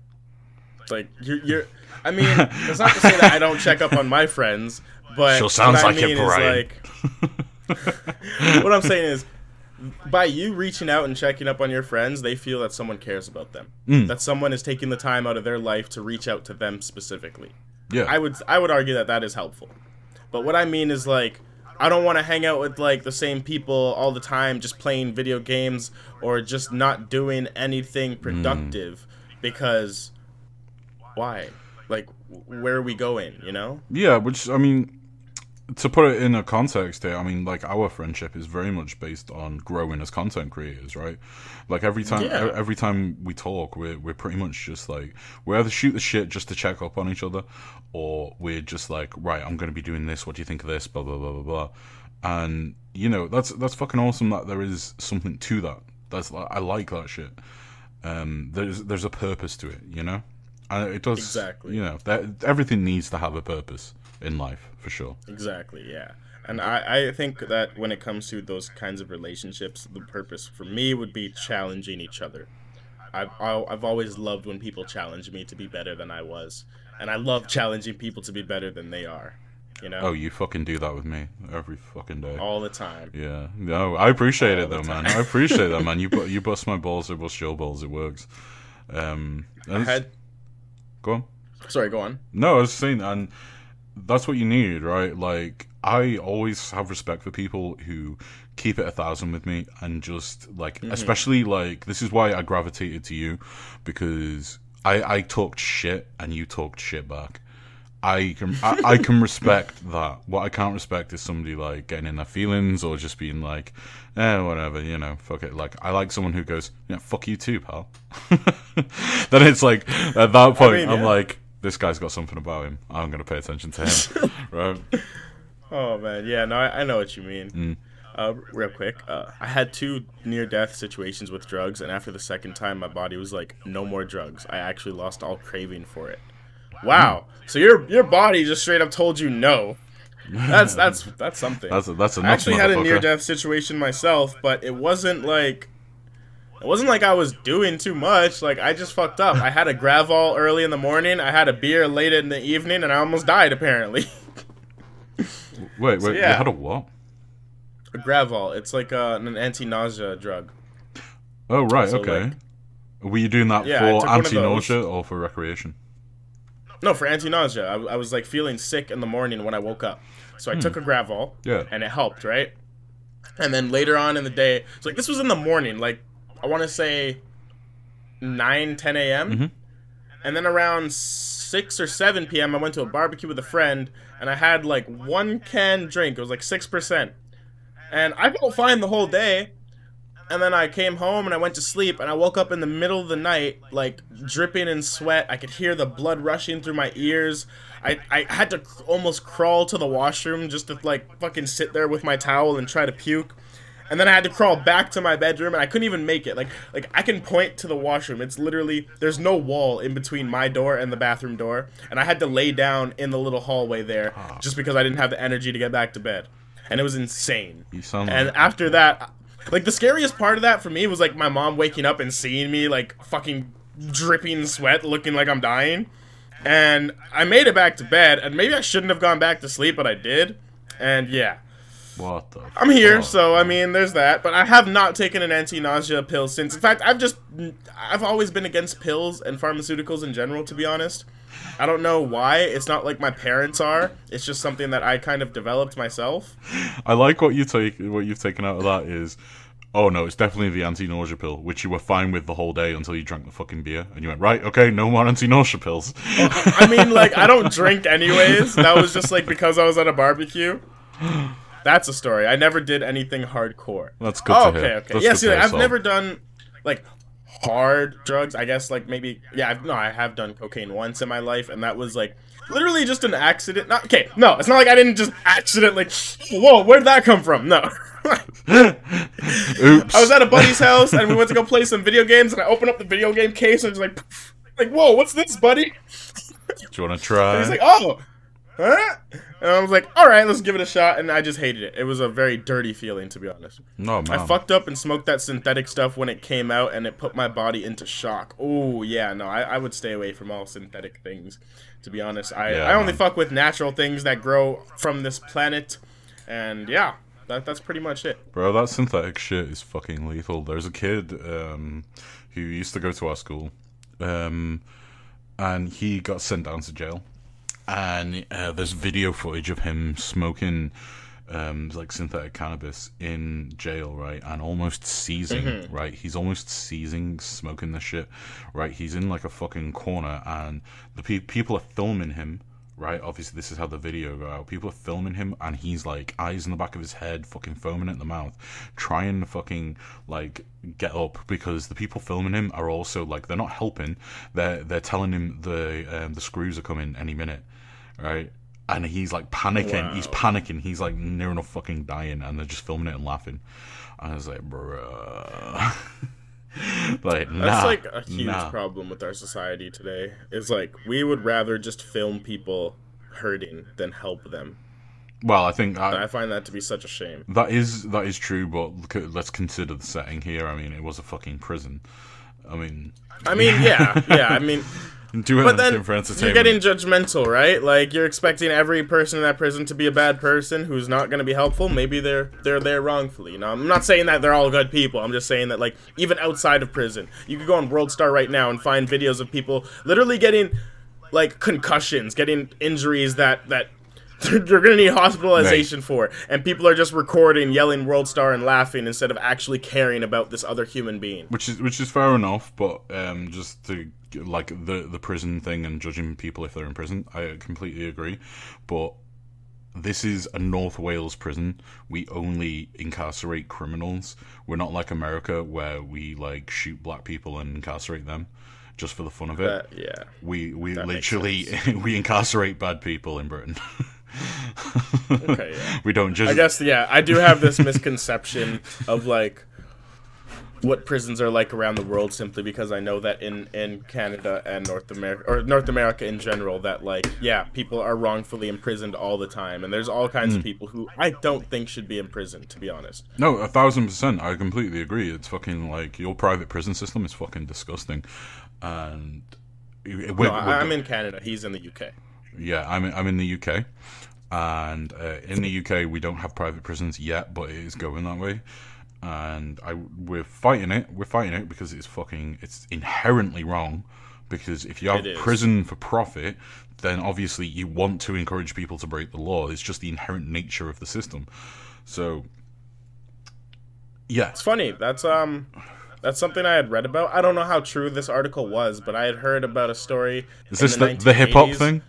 Like you're, you're I mean, it's not to say that I don't check up on my friends, but Sure sounds what I like mean is, like, what I'm saying is, by you reaching out and checking up on your friends, they feel that someone cares about them. Mm. That someone is taking the time out of their life to reach out to them specifically. Yeah, I would I would argue that that is helpful. But what I mean is like I don't want to hang out with like the same people all the time just playing video games or just not doing anything productive because why? Like where are we going, you know? yeah. Which I mean, to put it in a context here, I mean, like our friendship is very much based on growing as content creators, right? Like every time, Yeah. every time we talk, we're we're pretty much just like we either shoot the shit just to check up on each other, or we're just like, right, I'm going to be doing this. What do you think of this? Blah blah blah blah blah. And you know, that's that's fucking awesome that there is something to that. That's I like that shit. Um, there's there's a purpose to it, you know, and it does Exactly. You know, that everything needs to have a purpose in life for sure. Exactly, yeah. And I, I think that when it comes to those kinds of relationships, the purpose for me would be challenging each other. I've, I- I've always loved when people challenge me to be better than I was. And I love challenging people to be better than they are. You know? Oh, you fucking do that with me every fucking day. All the time. Yeah, no, I appreciate it All the though, man. I appreciate that, man. You you bust my balls, I bust your balls. It works. Um, I had. Go on. Sorry, go on. No, I was saying, and that's what you need, right? Like, I always have respect for people who keep it a thousand with me, and just like, mm-hmm. especially like, this is why I gravitated to you because I I talked shit and you talked shit back. I can I, I can respect that. What I can't respect is somebody like getting in their feelings or just being like, eh, whatever, you know, fuck it. Like I like someone who goes, yeah, fuck you too, pal. then it's like at that point, mean, I'm yeah. like, this guy's got something about him. I'm gonna pay attention to him, right? Oh, man. Yeah, no, I, I know what you mean. Mm. Uh, real quick, uh, I had two near death situations with drugs, and after the second time, my body was like, no more drugs. I actually lost all craving for it. Wow. So your your body just straight up told you no. That's that's that's something. That's a, that's a I actually had a near death situation myself, but it wasn't like it wasn't like I was doing too much. Like I just fucked up. I had a Gravol early in the morning. I had a beer late in the evening, and I almost died. Apparently, Wait, wait, you yeah. had a what? a Gravol. It's like uh, an anti-nausea drug. Oh right, So, okay. like- Were you doing that Yeah, for took one of those. anti-nausea or for recreation? No, for anti-nausea. I, I was like feeling sick in the morning when I woke up, so I took a Gravol. Yeah. and it helped, right? And then later on in the day, so like this was in the morning, like I want to say 9, 10 a.m. Mhm. And then around 6 or 7 p.m., I went to a barbecue with a friend, and I had like one can drink. It was like 6%. And I felt fine the whole day. And then I came home and I went to sleep and I woke up in the middle of the night like dripping in sweat. I could hear the blood rushing through my ears. I, I had to cr- almost crawl to the washroom just to like fucking sit there with my towel and try to puke. And then I had to crawl back to my bedroom and I couldn't even make it. Like like I can point to the washroom. It's literally there's no wall in between my door and the bathroom door. And I had to lay down in the little hallway there ah. just because I didn't have the energy to get back to bed. And it was insane. You sound And like, after that, like the scariest part of that for me was like my mom waking up and seeing me like fucking dripping sweat, looking like I'm dying. And I made it back to bed, and maybe I shouldn't have gone back to sleep, but I did. And yeah, what the? I'm here, fuck? so I mean, there's that. But I have not taken an anti-nausea pill since. In fact, I've just, I've always been against pills and pharmaceuticals in general, to be honest. I don't know why. It's not like my parents are. It's just something that I kind of developed myself. I like what you take. What you've taken out of that is, oh no, it's definitely the anti-nausea pill, which you were fine with the whole day until you drank the fucking beer, and you went right, okay, no more anti-nausea pills. I mean, like, I don't drink anyways. That was just like because I was at a barbecue. That's a story. I never did anything hardcore. That's good Oh, to okay, hear. okay. That's Yeah, see, hear, I've never done like hard drugs. I guess like maybe yeah. I've, no, I have done cocaine once in my life, and that was like literally just an accident. Not okay. No, it's not like I didn't just accidentally. Whoa, where did that come from? No. Oops. I was at a buddy's house and we went to go play some video games, and I opened up the video game case and I was like, like, whoa, what's this, buddy? Do you want to try? He's like, oh, huh? And I was like, all right, let's give it a shot. And I just hated it. It was a very dirty feeling, to be honest. no man. I fucked up and smoked that synthetic stuff when it came out, and it put my body into shock. Oh yeah, no, I, I would stay away from all synthetic things. To be honest, I, Yeah, I only man. fuck with natural things that grow from this planet, and yeah, that, that's pretty much it. Bro, that synthetic shit is fucking lethal. There's a kid um, who used to go to our school, um, and he got sent down to jail. And uh, there's video footage of him smoking um, like synthetic cannabis in jail, right? And almost seizing, right? He's almost seizing, smoking this shit, right? He's in like a fucking corner, and the pe- people are filming him right? Obviously, this is how the video go out. People are filming him, and he's like eyes in the back of his head, fucking foaming at the mouth, trying to fucking like get up because the people filming him are also like they're not helping. They're they're telling him the um, the screws are coming any minute, right? And he's like panicking. He's panicking. He's like near enough fucking dying, and they're just filming it and laughing. And I was like, bruh. like, That's like a huge nah. problem with our society today. Is like we would rather just film people hurting than help them. Well, I think I, I find that to be such a shame. That is that is true, but at, let's consider the setting here. I mean, it was a fucking prison. I mean, I mean, yeah, yeah. I mean, do but then you're getting judgmental, right? Like you're expecting every person in that prison to be a bad person who's not going to be helpful. Maybe they're they're there wrongfully. You know, I'm not saying that they're all good people. I'm just saying that like even outside of prison, you could go on World Star right now and find videos of people literally getting like concussions, getting injuries that that. They're, they're gonna need hospitalization for, and people are just recording, yelling "World Star" and laughing instead of actually caring about this other human being. which is which is fair enough, but um, just to like the the prison thing and judging people if they're in prison, I completely agree. But this is a North Wales prison. We only incarcerate criminals. We're not like America where we like shoot black people and incarcerate them just for the fun of it. That, yeah. we we that literally we incarcerate bad people in Britain. Okay. Yeah. we don't just I guess yeah, I do have this misconception of like what prisons are like around the world simply because I know that in in Canada and North America or North America in general that like yeah, people are wrongfully imprisoned all the time and there's all kinds Hmm. of people who I don't think should be imprisoned to be honest. No, a thousand percent. I completely agree. It's fucking like your private prison system is fucking disgusting, and we're- No, we're- I'm in Canada, he's in the UK. yeah, I'm in, I'm in the UK, and uh, in the UK we don't have private prisons yet, but it is going that way, and I we're fighting it. We're fighting it because it's fucking it's inherently wrong. Because if you have prison for profit, then obviously you want to encourage people to break the law. It's just the inherent nature of the system. So, yeah, It's funny. That's um that's something I had read about. I don't know how true this article was, but I had heard about a story is this the, the hip hop thing?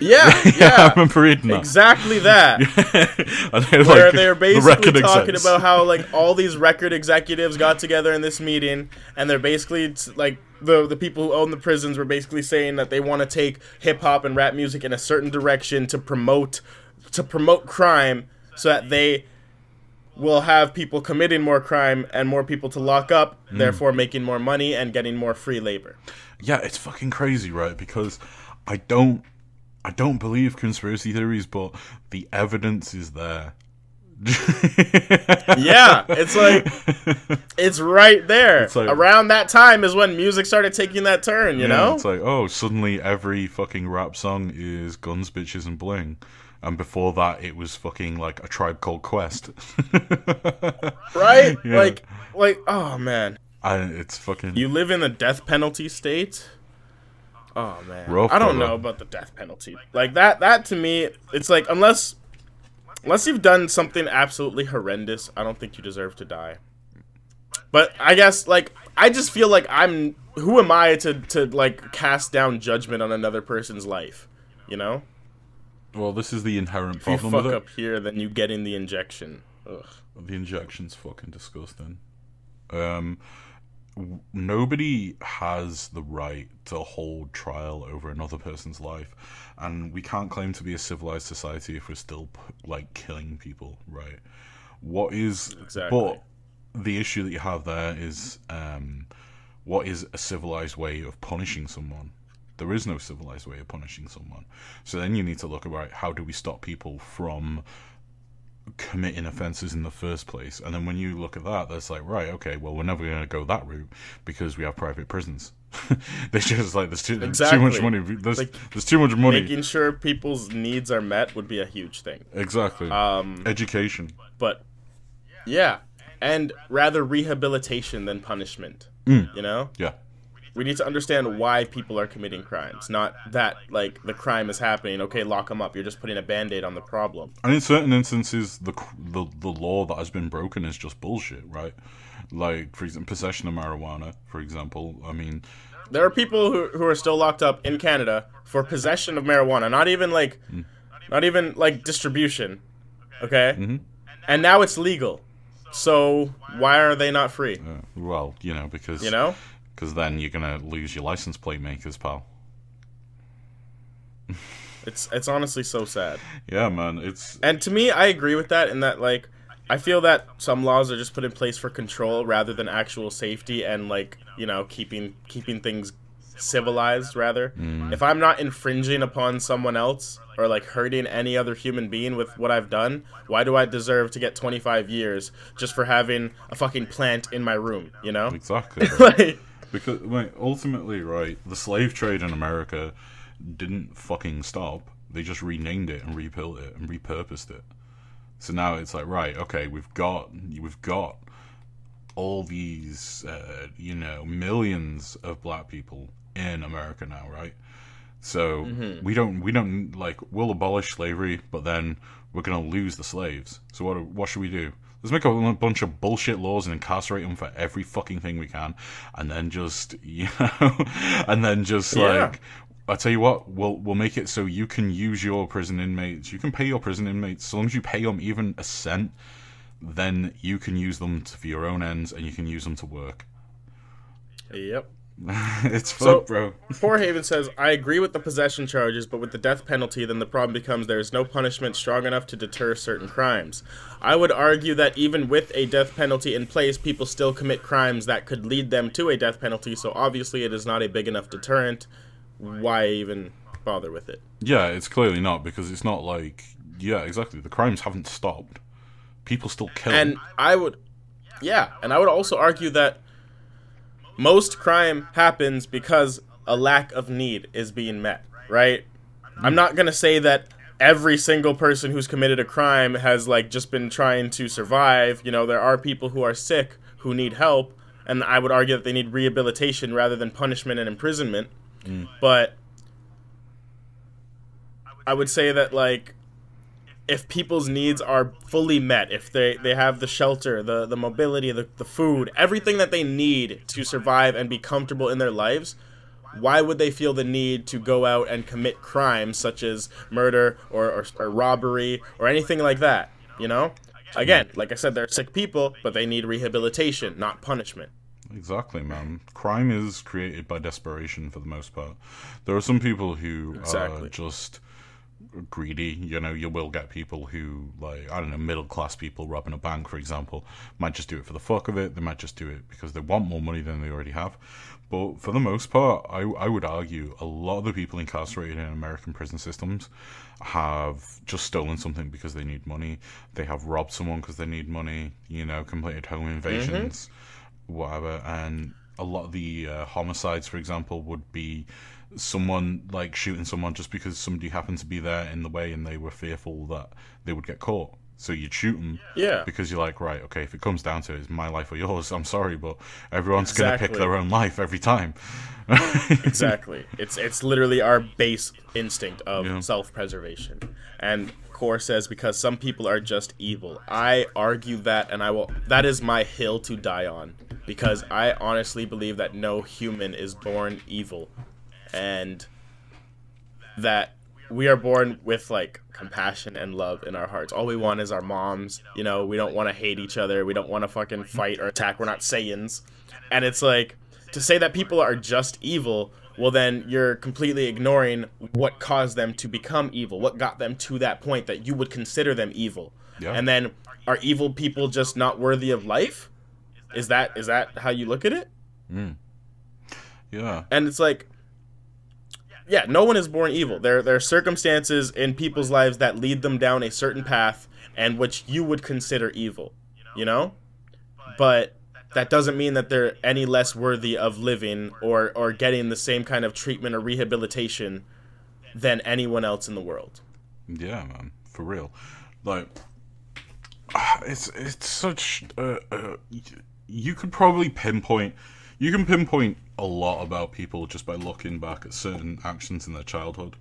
Yeah, yeah, yeah. I remember reading that. Exactly that. They're where like, they're the basically talking execs. about how like all these record executives got together in this meeting and they're basically like the the people who own the prisons were basically saying that they want to take hip hop and rap music in a certain direction to promote to promote crime so that they will have people committing more crime and more people to lock up Mm. therefore making more money and getting more free labor yeah, it's fucking crazy, right? Because I don't, I don't believe conspiracy theories, but the evidence is there. yeah it's like it's right there It's like- around that time is when music started taking that turn you Yeah, know it's like, oh, suddenly every fucking rap song is guns, bitches, and bling. And before that, it was fucking like a tribe called Quest. right? Yeah. Like, like, oh man, and it's fucking. you live in the death penalty state. Oh man, Rough, I don't know about the death penalty. Like that, that to me, it's like unless, unless you've done something absolutely horrendous, I don't think you deserve to die. But I guess like I just feel like I'm. Who am I to to like cast down judgment on another person's life? You know, well, this is the inherent problem. if you fuck up here, then you get in the injection. Ugh. The injection's fucking disgusting. Um, nobody has the right to hold trial over another person's life, and we can't claim to be a civilized society if we're still like killing people, right? What is Exactly. But the issue that you have there is, um, what is a civilized way of punishing someone? There is no civilized way of punishing someone. So then you need to look about how do we stop people from committing offences in the first place. And then when you look at that, that's like, right, okay, well, we're never going to go that route because we have private prisons. there's just like there's too, too much money. There's Like, there's too much money. Making sure people's needs are met would be a huge thing. exactly. Um, Education. but yeah, and rather rehabilitation than punishment. Mm. You know, Yeah. We need to understand why people are committing crimes, not that like the crime is happening. Okay, lock them up. You're just putting a band-aid on the problem. And in certain instances, the the the law that has been broken is just bullshit, right? Like, for example, possession of marijuana, for example. I mean, There are people who, who are still locked up in Canada for possession of marijuana, not even like, not even like distribution. Okay, Mhm. and now it's legal. So why are they not free? uh, well, you know, because You know. Because then you're gonna lose your license plate makers, pal. It's it's honestly so sad. Yeah, man, it's And to me, I agree with that in that like I feel that some laws are just put in place for control rather than actual safety and like, you know, keeping keeping things civilized rather. Mm. If I'm not infringing upon someone else or like hurting any other human being with what I've done, why do I deserve to get 25 years just for having a fucking plant in my room, you know? exactly. like Because wait, ultimately, right, the slave trade in America didn't fucking stop. They just renamed it and rebuilt it and repurposed it. So now it's like, right, okay, we've got we've got all these, uh, you know, millions of black people in America now, right? So we don't we don't like we'll abolish slavery, but then we're gonna lose the slaves. So what what should we do? Let's make a bunch of bullshit laws and incarcerate them for every fucking thing we can, and then just you know, and then just Yeah. like I tell you what, we'll we'll make it so you can use your prison inmates. You can pay your prison inmates as long as you pay them even a cent. Then you can use them to, for your own ends, and you can use them to work. Yep. it's So- bro. Poor Haven says, I agree with the possession charges, but with the death penalty, then the problem becomes there is no punishment strong enough to deter certain crimes. I would argue that even with a death penalty in place, people still commit crimes that could lead them to a death penalty, so obviously it is not a big enough deterrent. Why even bother with it? Yeah, it's clearly not because it's not like yeah, exactly. The crimes haven't stopped. People still kill. And I would, yeah, and I would also argue that most crime happens because a lack of need is being met, right? I'm not gonna say that every single person who's committed a crime has like just been trying to survive. You know, there are people who are sick who need help, and I would argue that they need rehabilitation rather than punishment and imprisonment. Mm. But I would say that like if people's needs are fully met, if they, they have the shelter, the, the mobility, the, the food, everything that they need to survive and be comfortable in their lives, why would they feel the need to go out and commit crimes such as murder or, or, or robbery or anything like that? You know? Again, like I said, they're sick people, but they need rehabilitation, not punishment. Exactly, man. Crime is created by desperation for the most part. There are some people who Exactly. are just greedy. You know, you will get people who, like, I don't know, middle class people robbing a bank, for example, might just do it for the fuck of it. They might just do it because they want more money than they already have. But for the most part, I, I would argue a lot of the people incarcerated in American prison systems have just stolen something because they need money. They have robbed someone because they need money, you know, completed home invasions, whatever. And a lot of the uh, homicides, for example, would be someone like shooting someone just because somebody happened to be there in the way and they were fearful that they would get caught. So you'd shoot them Yeah. because you're like, right, okay, if it comes down to it, it's my life or yours. I'm sorry, but everyone's gonna pick their own life every time. exactly. It's it's literally our base instinct of Yeah. self-preservation. And Core says because some people are just evil. I argue that and I will that is my hill to die on because I honestly believe that no human is born evil and that we are born with like compassion and love in our hearts. All we want is our moms. You know, we don't want to hate each other. We don't want to fucking fight or attack. We're not Saiyans. And it's like to say that people are just evil, well then you're completely ignoring what caused them to become evil. What got them to that point that you would consider them evil. Yeah. And then are evil people just not worthy of life? Is that is that how you look at it? Hmm. yeah, and it's like yeah no one is born evil there there are circumstances in people's lives that lead them down a certain path and which you would consider evil you know but that doesn't mean that they're any less worthy of living or or getting the same kind of treatment or rehabilitation than anyone else in the world yeah, man, for real. Like, it's it's such. Uh, uh, you could probably pinpoint. You can pinpoint a lot about people just by looking back at certain actions in their childhood.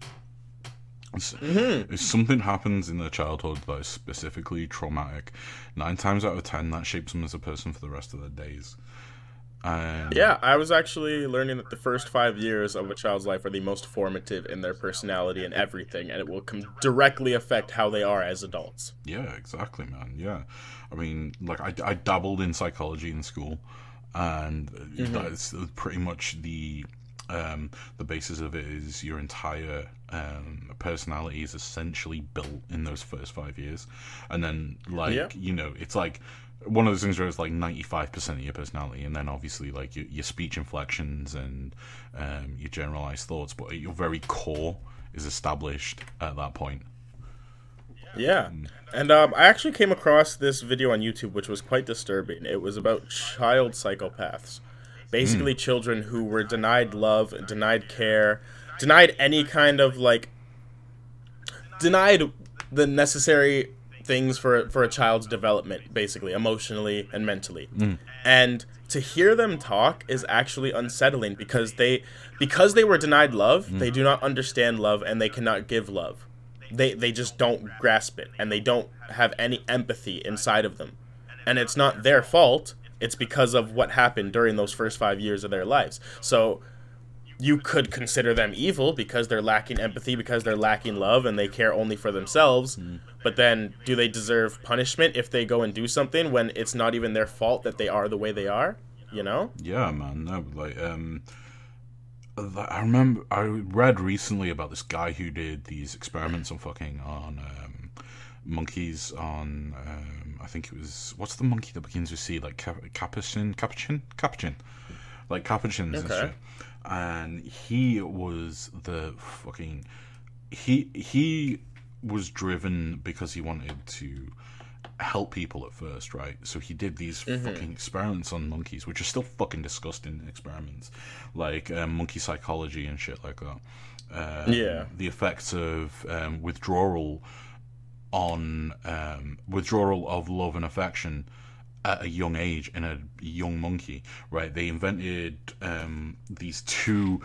It's- mm-hmm. If something happens in their childhood that is specifically traumatic, nine times out of ten that shapes them as a person for the rest of their days. And yeah i was actually learning that the first five years of a child's life are the most formative in their personality and everything and it will com- directly affect how they are as adults Yeah, exactly, man. Yeah, I mean, like I, I dabbled in psychology in school, and that's pretty much the um, the basis of it is your entire um, personality is essentially built in those first five years, and then like Yeah. you know, it's like one of those things where it's like ninety five percent of your personality, and then obviously like your, your speech inflections and um, your generalized thoughts, but at your very core is established at that point. Yeah. And um, I actually came across this video on YouTube, which was quite disturbing. It was about child psychopaths. Basically, hmm. children who were denied love, denied care, denied any kind of like, denied the necessary things for for a child's development, basically emotionally and mentally. Hmm. And to hear them talk is actually unsettling because they because they were denied love, they hmm. do not understand love and they cannot give love they they just don't grasp it and they don't have any empathy inside of them. And it's not their fault it's because of what happened during those first 5 years of their lives. So you could consider them evil because they're lacking empathy because they're lacking love and they care only for themselves but then do they deserve punishment if they go and do something when it's not even their fault that they are the way they are you know? Yeah, man. No, like um, I remember I read recently about this guy who did these experiments on fucking on um, monkeys on um, I think it was what's the monkey that begins with C? Like cap- capuchin capuchin? Capuchin. Like capuchins and shit. And he was the fucking he he was driven because he wanted to help people at first, right? So he did these fucking experiments on monkeys, which are still fucking disgusting experiments, like um, monkey psychology and shit like that. Um, Yeah. the effects of um, withdrawal on um, withdrawal of love and affection at a young age in a young monkey, right? They invented um, these two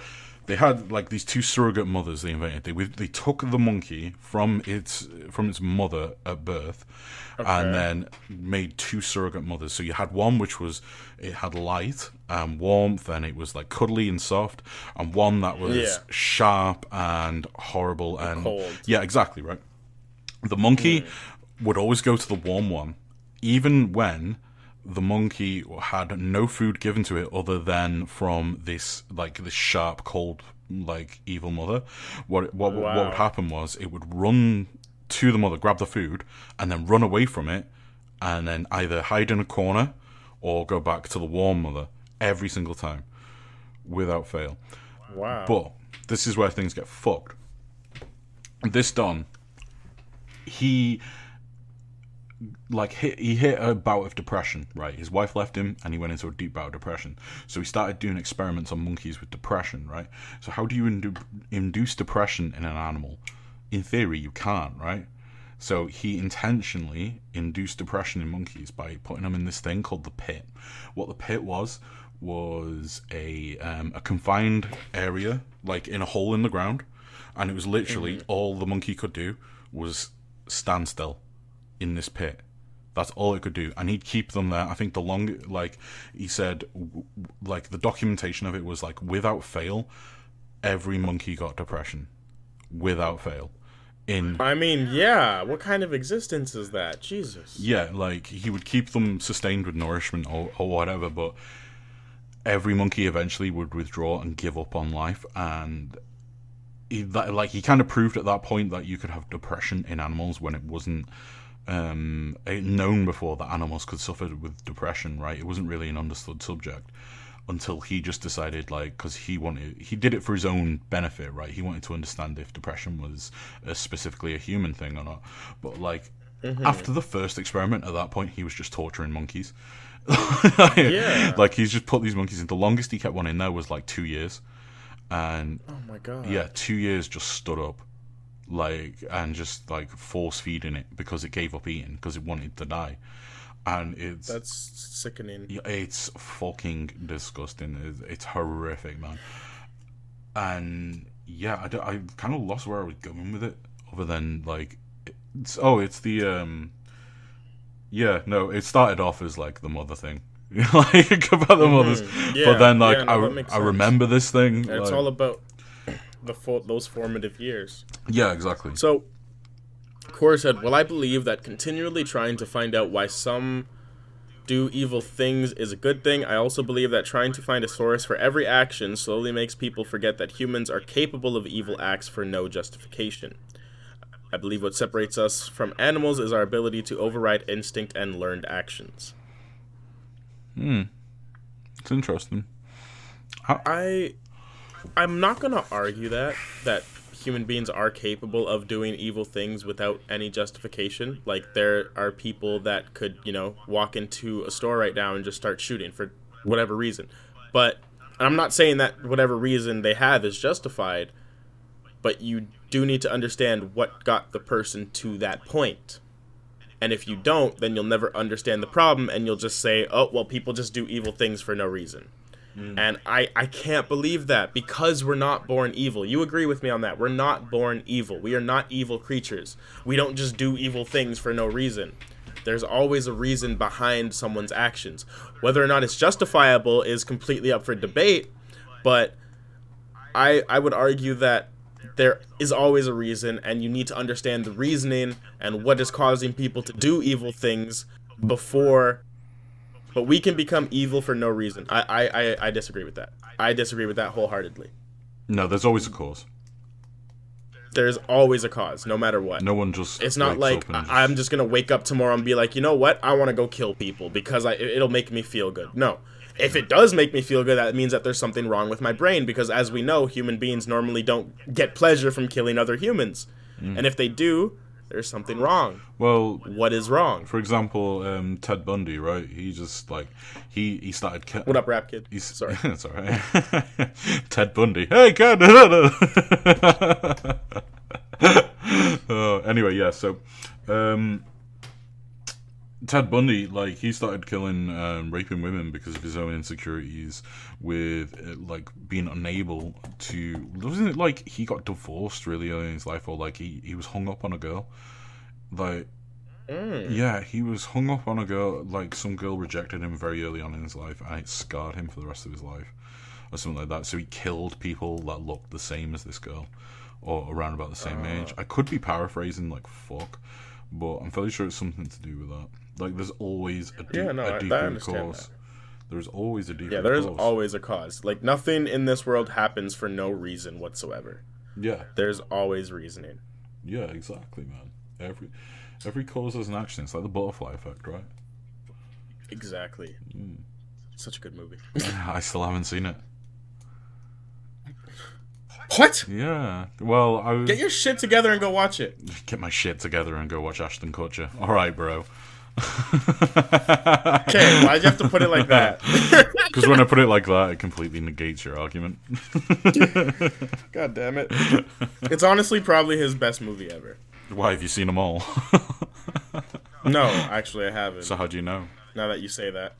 they had like these two surrogate mothers they invented. They they took the monkey from its from its mother at birth, and then made two surrogate mothers. So you had one which was it had light and warmth, and it was like cuddly and soft, and one that was Yeah. sharp and horrible and cold. yeah, exactly right. The monkey hmm. would always go to the warm one, even when the monkey had no food given to it other than from this like this sharp, cold, like evil mother. What what what would happen was it would run to the mother, grab the food, and then run away from it, and then either hide in a corner or go back to the warm mother every single time, without fail. Wow. But this is where things get fucked. This Don, he like hit he hit a bout of depression, right? His wife left him and he went into a deep bout of depression. So he started doing experiments on monkeys with depression, right? So how do you indu- induce depression in an animal? In theory, you can't, right? So he intentionally induced depression in monkeys by putting them in this thing called the pit. What the pit was was a um, a confined area, like in a hole in the ground, and it was literally all the monkey could do was stand still in this pit. That's all it could do, and he'd keep them there. I think the long, like he said, w- like the documentation of it was like without fail, every monkey got depression, without fail. In I mean, yeah. What kind of existence is that? Jesus. yeah, like he would keep them sustained with nourishment or, or whatever, but every monkey eventually would withdraw and give up on life, and he, that, like he kind of proved at that point that you could have depression in animals when it wasn't um, known before that animals could suffer with depression. Right? It wasn't really an understood subject until he just decided like because he wanted he did it for his own benefit right he wanted to understand if depression was uh, specifically a human thing or not but like after the first experiment at that point he was just torturing monkeys Yeah. like he's just put these monkeys in the longest he kept one in there was like two years and Oh my god. yeah two years just stood up like and just like force feeding it because it gave up eating because it wanted to die and it's That's sickening. It's fucking disgusting. It's, it's horrific, man. And yeah, I, I kind of lost where I was going with it, other than like, it's, oh, it's the um, yeah, no, it started off as like the mother thing, like about the mothers, Mm-hmm. Yeah, but then like yeah, no, I I remember this thing. It's like- all about the fo- those formative years. yeah, exactly. So, Cora said, Well, I believe that continually trying to find out why some do evil things is a good thing. I also believe that trying to find a source for every action slowly makes people forget that humans are capable of evil acts for no justification. I believe what separates us from animals is our ability to override instinct and learned actions. Hmm. It's interesting. I I'm not going to argue that that human beings are capable of doing evil things without any justification. Like there are people that could, you know, walk into a store right now and just start shooting for whatever reason. But I'm not saying that whatever reason they have is justified, but you do need to understand what got the person to that point. And if you don't, then you'll never understand the problem and you'll just say, "Oh, well people just do evil things for no reason." Mm. And I, I can't believe that because we're not born evil. You agree with me on that. We're not born evil. We are not evil creatures. We don't just do evil things for no reason. There's always a reason behind someone's actions. Whether or not it's justifiable is completely up for debate, but I I would argue that there is always a reason and you need to understand the reasoning and what is causing people to do evil things before but we can become evil for no reason. I, I, I, I disagree with that. I disagree with that wholeheartedly. No, there's always a cause. There's always a cause, no matter what. No one just. It's not like up just- I- I'm just gonna wake up tomorrow and be like, you know what? I want to go kill people because I, it- it'll make me feel good. No, if it does make me feel good, that means that there's something wrong with my brain because, as we know, human beings normally don't get pleasure from killing other humans, Mm. and if they do, there's something wrong. Well, What is wrong? for example, um, Ted Bundy, right? He just like he he started. Ki- What up, rap kid? He's, Sorry. it's all right. Ted Bundy. Hey, kid. uh, anyway, yeah. So, um, Ted Bundy, like he started killing, um, raping women because of his own insecurities, with uh, like being unable to. Wasn't it like he got divorced really early in his life, or like he he was hung up on a girl, like Mm. yeah, he was hung up on a girl. Like some girl rejected him very early on in his life, and it scarred him for the rest of his life, or something like that. So he killed people that looked the same as this girl, or around about the same age. I could be paraphrasing like fuck, but I'm fairly sure it's something to do with that. Like, there's always a, deep, Yeah, no, I- a I deeper understand cause. There's always a deeper Yeah, there's cause. always a cause. Like nothing in this world happens for no reason whatsoever. yeah, There's always reasoning. yeah, exactly, man. Every every cause has an action. It's like the butterfly effect, right? Exactly. Mm. Such a good movie. I still haven't seen it. What? Yeah. Well, I was Get your shit together and go watch it. get my shit together and go watch Ashton Kutcher. All right, bro. Okay, why'd you have to put it like that? Because when I put it like that, it completely negates your argument. God damn it. It's honestly probably his best movie ever. Why have you seen them all? No, actually I haven't. so how do you know? now that you say that.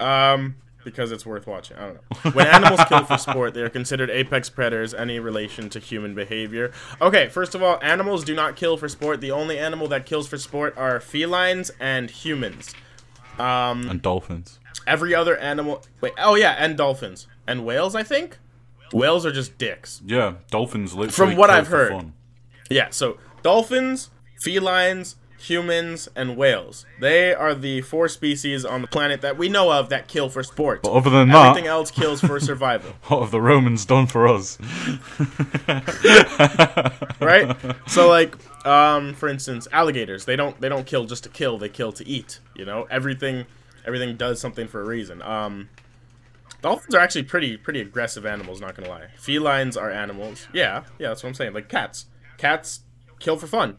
Um, because it's worth watching. I don't know. When animals kill for sport, they are considered apex predators, any relation to human behavior. Okay, first of all, animals do not kill for sport. The only animal that kills for sport are felines and humans. Um, And dolphins. every other animal. Wait, oh yeah, and dolphins and whales. I think whales are just dicks. Yeah, dolphins literally. From what I've heard. fun. Yeah, so dolphins, felines, humans, and whales. They are the four species on the planet that we know of that kill for sport. But other than that, Everything else kills for survival, what have the Romans done for us? right? So like, um, for instance, alligators. They don't they don't kill just to kill. They kill to eat. You know, everything everything does something for a reason. Um, dolphins are actually pretty pretty aggressive animals. Not gonna lie. Felines are animals. Yeah, yeah, that's what I'm saying. Like cats. Cats kill for fun,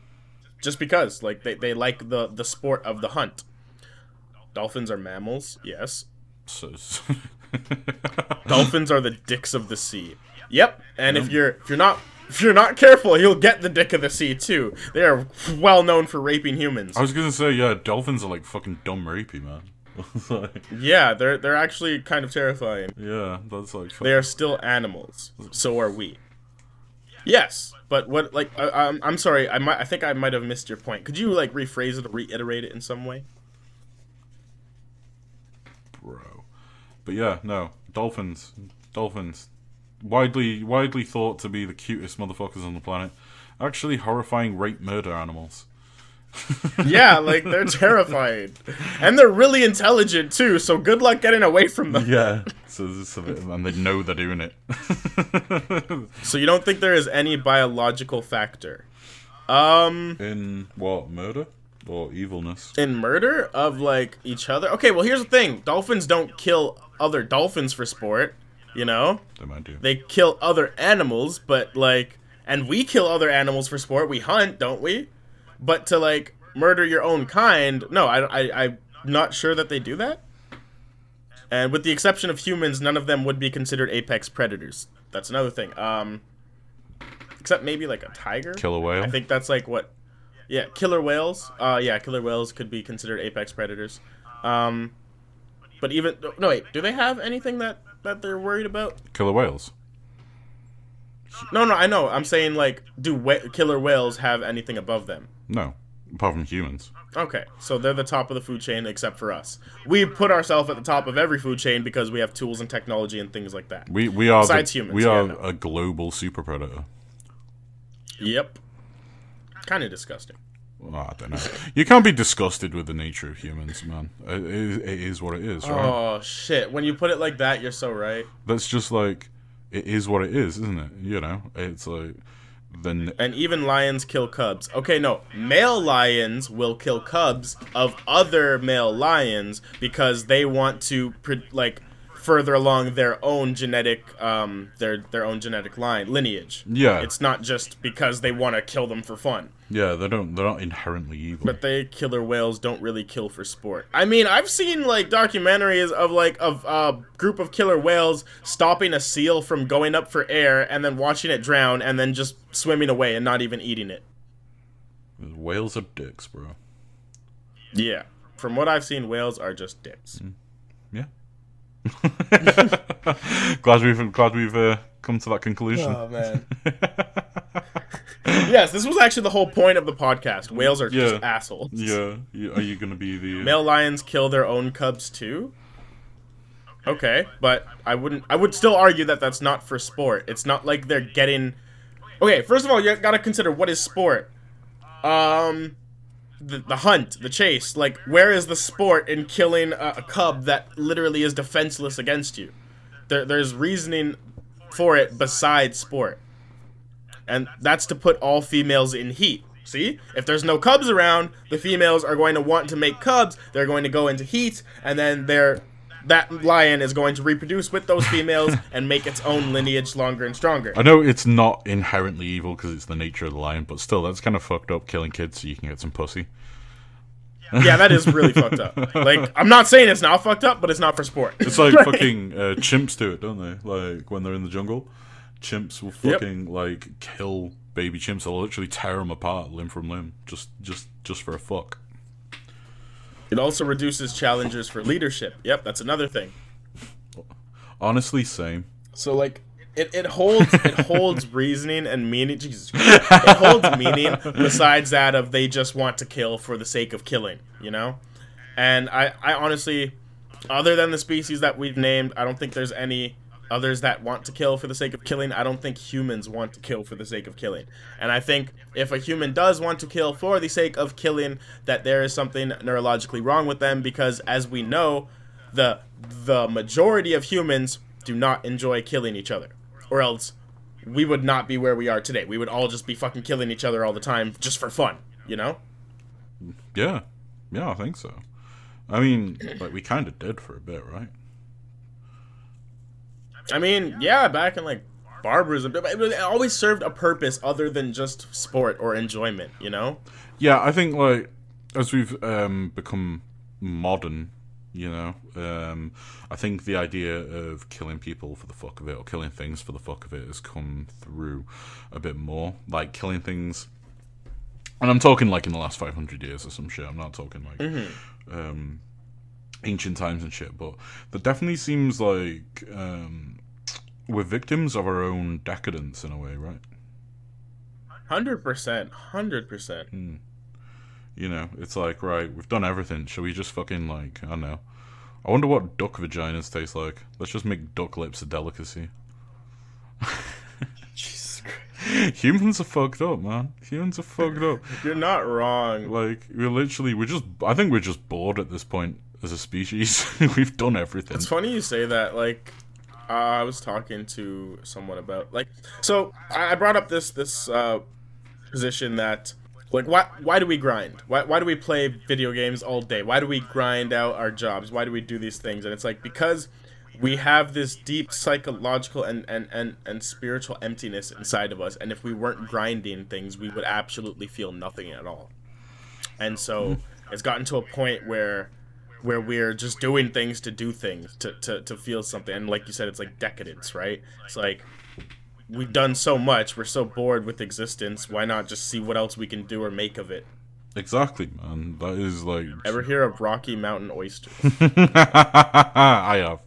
just because. Like they, they like the the sport of the hunt. Dolphins are mammals. Yes. So, Dolphins are the dicks of the sea. Yep. And if you're if you're not if you're not careful, you'll get the dick of the sea too. They are well known for raping humans. I was gonna say, yeah, dolphins are like fucking dumb rapey, man. Like, Yeah, they're they're actually kind of terrifying. yeah, that's like. They are still animals. So are we. Yes, but what like I, I'm I'm sorry. I might I think I might have missed your point. Could you like rephrase it or reiterate it in some way? bro. But yeah, no, dolphins, dolphins, widely widely thought to be the cutest motherfuckers on the planet, actually horrifying rape murder animals. Yeah, like they're terrifying, and they're really intelligent too. So good luck getting away from them. Yeah, so this is a bit, and they know they're doing it. So you don't think there is any biological factor? Um. In what murder or evilness? in murder of like each other. Okay, well here's the thing: dolphins don't kill other dolphins for sport. You know, They might do. they kill other animals, but like, and we kill other animals for sport. We hunt, don't we? But to like murder your own kind, no, I, I, I'm not sure that they do that. And with the exception of humans, none of them would be considered apex predators. That's another thing. Um, except maybe like a tiger. Killer whale. I think that's like what. Yeah, killer whales. Uh, yeah, killer whales could be considered apex predators. Um, but even no, wait, do they have anything that that they're worried about? Killer whales. No, no, I know. I'm saying like, do wh- killer whales have anything above them? No, apart from humans. Okay, so they're the top of the food chain except for us. We put ourselves at the top of every food chain because we have tools and technology and things like that. We we are Besides the, humans, we yeah, are no. a global super predator. Yep. Kind of disgusting. Well, I don't know. You can't be disgusted with the nature of humans, man. It is, it is what it is, right? Oh shit! When you put it like that, you're so right. That's just like it is what it is, isn't it? You know, it's like then And even lions kill cubs. Okay, no. Male lions will kill cubs of other male lions because they want to like further along their own genetic um their their own genetic line lineage. yeah, It's not just because they want to kill them for fun. yeah. They don't. They're not inherently evil. But they killer whales don't really kill for sport. I mean, I've seen like documentaries of like of a group of killer whales stopping a seal from going up for air and then watching it drown and then just swimming away and not even eating it. Whales are dicks, bro. Yeah. from what I've seen, whales are just dicks. glad we've glad we've uh, come to that conclusion. Oh man. yes, this was actually the whole point of the podcast. Whales are Yeah. just assholes. yeah, are you gonna be the? Male lions kill their own cubs too. Okay, but I wouldn't. I would still argue that that's not for sport. It's not like they're getting. Okay, first of all, you gotta consider what is sport. Um, the, the hunt, the chase. Like, where is the sport in killing a, a cub that literally is defenseless against you? There, there's reasoning for it besides sport, and that's to put all females in heat. See, if there's no cubs around, the females are going to want to make cubs. They're going to go into heat, and then they're that lion is going to reproduce with those females and make its own lineage longer and stronger. I know it's not inherently evil because it's the nature of the lion, but still, that's kind of fucked up. Killing kids so you can get some pussy. Yeah, that is really fucked up. Like, I'm not saying it's not fucked up, but it's not for sport. It's like fucking uh, chimps do it, don't they? Like when they're in the jungle, chimps will Yep. fucking like kill baby chimps. They'll literally tear them apart limb from limb, just just just for a fuck. It also reduces challengers for leadership. Yep, that's another thing. Honestly, same. So like it, it holds it holds reasoning and meaning Jesus Christ. It holds meaning besides that of they just want to kill for the sake of killing, you know? And I, I honestly other than the species that we've named, I don't think there's any others that want to kill for the sake of killing. I don't think humans want to kill for the sake of killing. And I think if a human does want to kill for the sake of killing, that there is something neurologically wrong with them because as we know, the the majority of humans do not enjoy killing each other. Or else we would not be where we are today. We would all just be fucking killing each other all the time just for fun, you know? Yeah, yeah, I think so. I mean, like we kind of did for a bit, right? I mean, yeah, back in like barbarism, but it always served a purpose other than just sport or enjoyment, you know? Yeah, I think like as we've um, become modern, you know, um, I think the idea of killing people for the fuck of it or killing things for the fuck of it has come through a bit more. Like killing things, and I'm talking like in the last 500 years or some shit. I'm not talking like um, ancient times and shit. But there definitely seems like um, we're victims of our own decadence in a way, right? 100%. 100%. Hmm. You know, it's like, right, we've done everything. Shall we just fucking, like, I don't know. I wonder what duck vaginas taste like. Let's just make duck lips a delicacy. Jesus Christ. Humans are fucked up, man. Humans are fucked up. You're not wrong. Like, we're literally, we're just, I think we're just bored at this point as a species. we've done everything. It's funny you say that. Like, I was talking to someone about like, so I brought up this this uh, position that like why why do we grind? Why why do we play video games all day? Why do we grind out our jobs? Why do we do these things? And it's like because we have this deep psychological and, and, and, and spiritual emptiness inside of us and if we weren't grinding things we would absolutely feel nothing at all and so it's gotten to a point where where we're just doing things to do things to, to, to feel something and like you said it's like decadence right it's like we've done so much we're so bored with existence why not just see what else we can do or make of it Exactly, man. That is like. ever hear of rocky mountain oysters I have.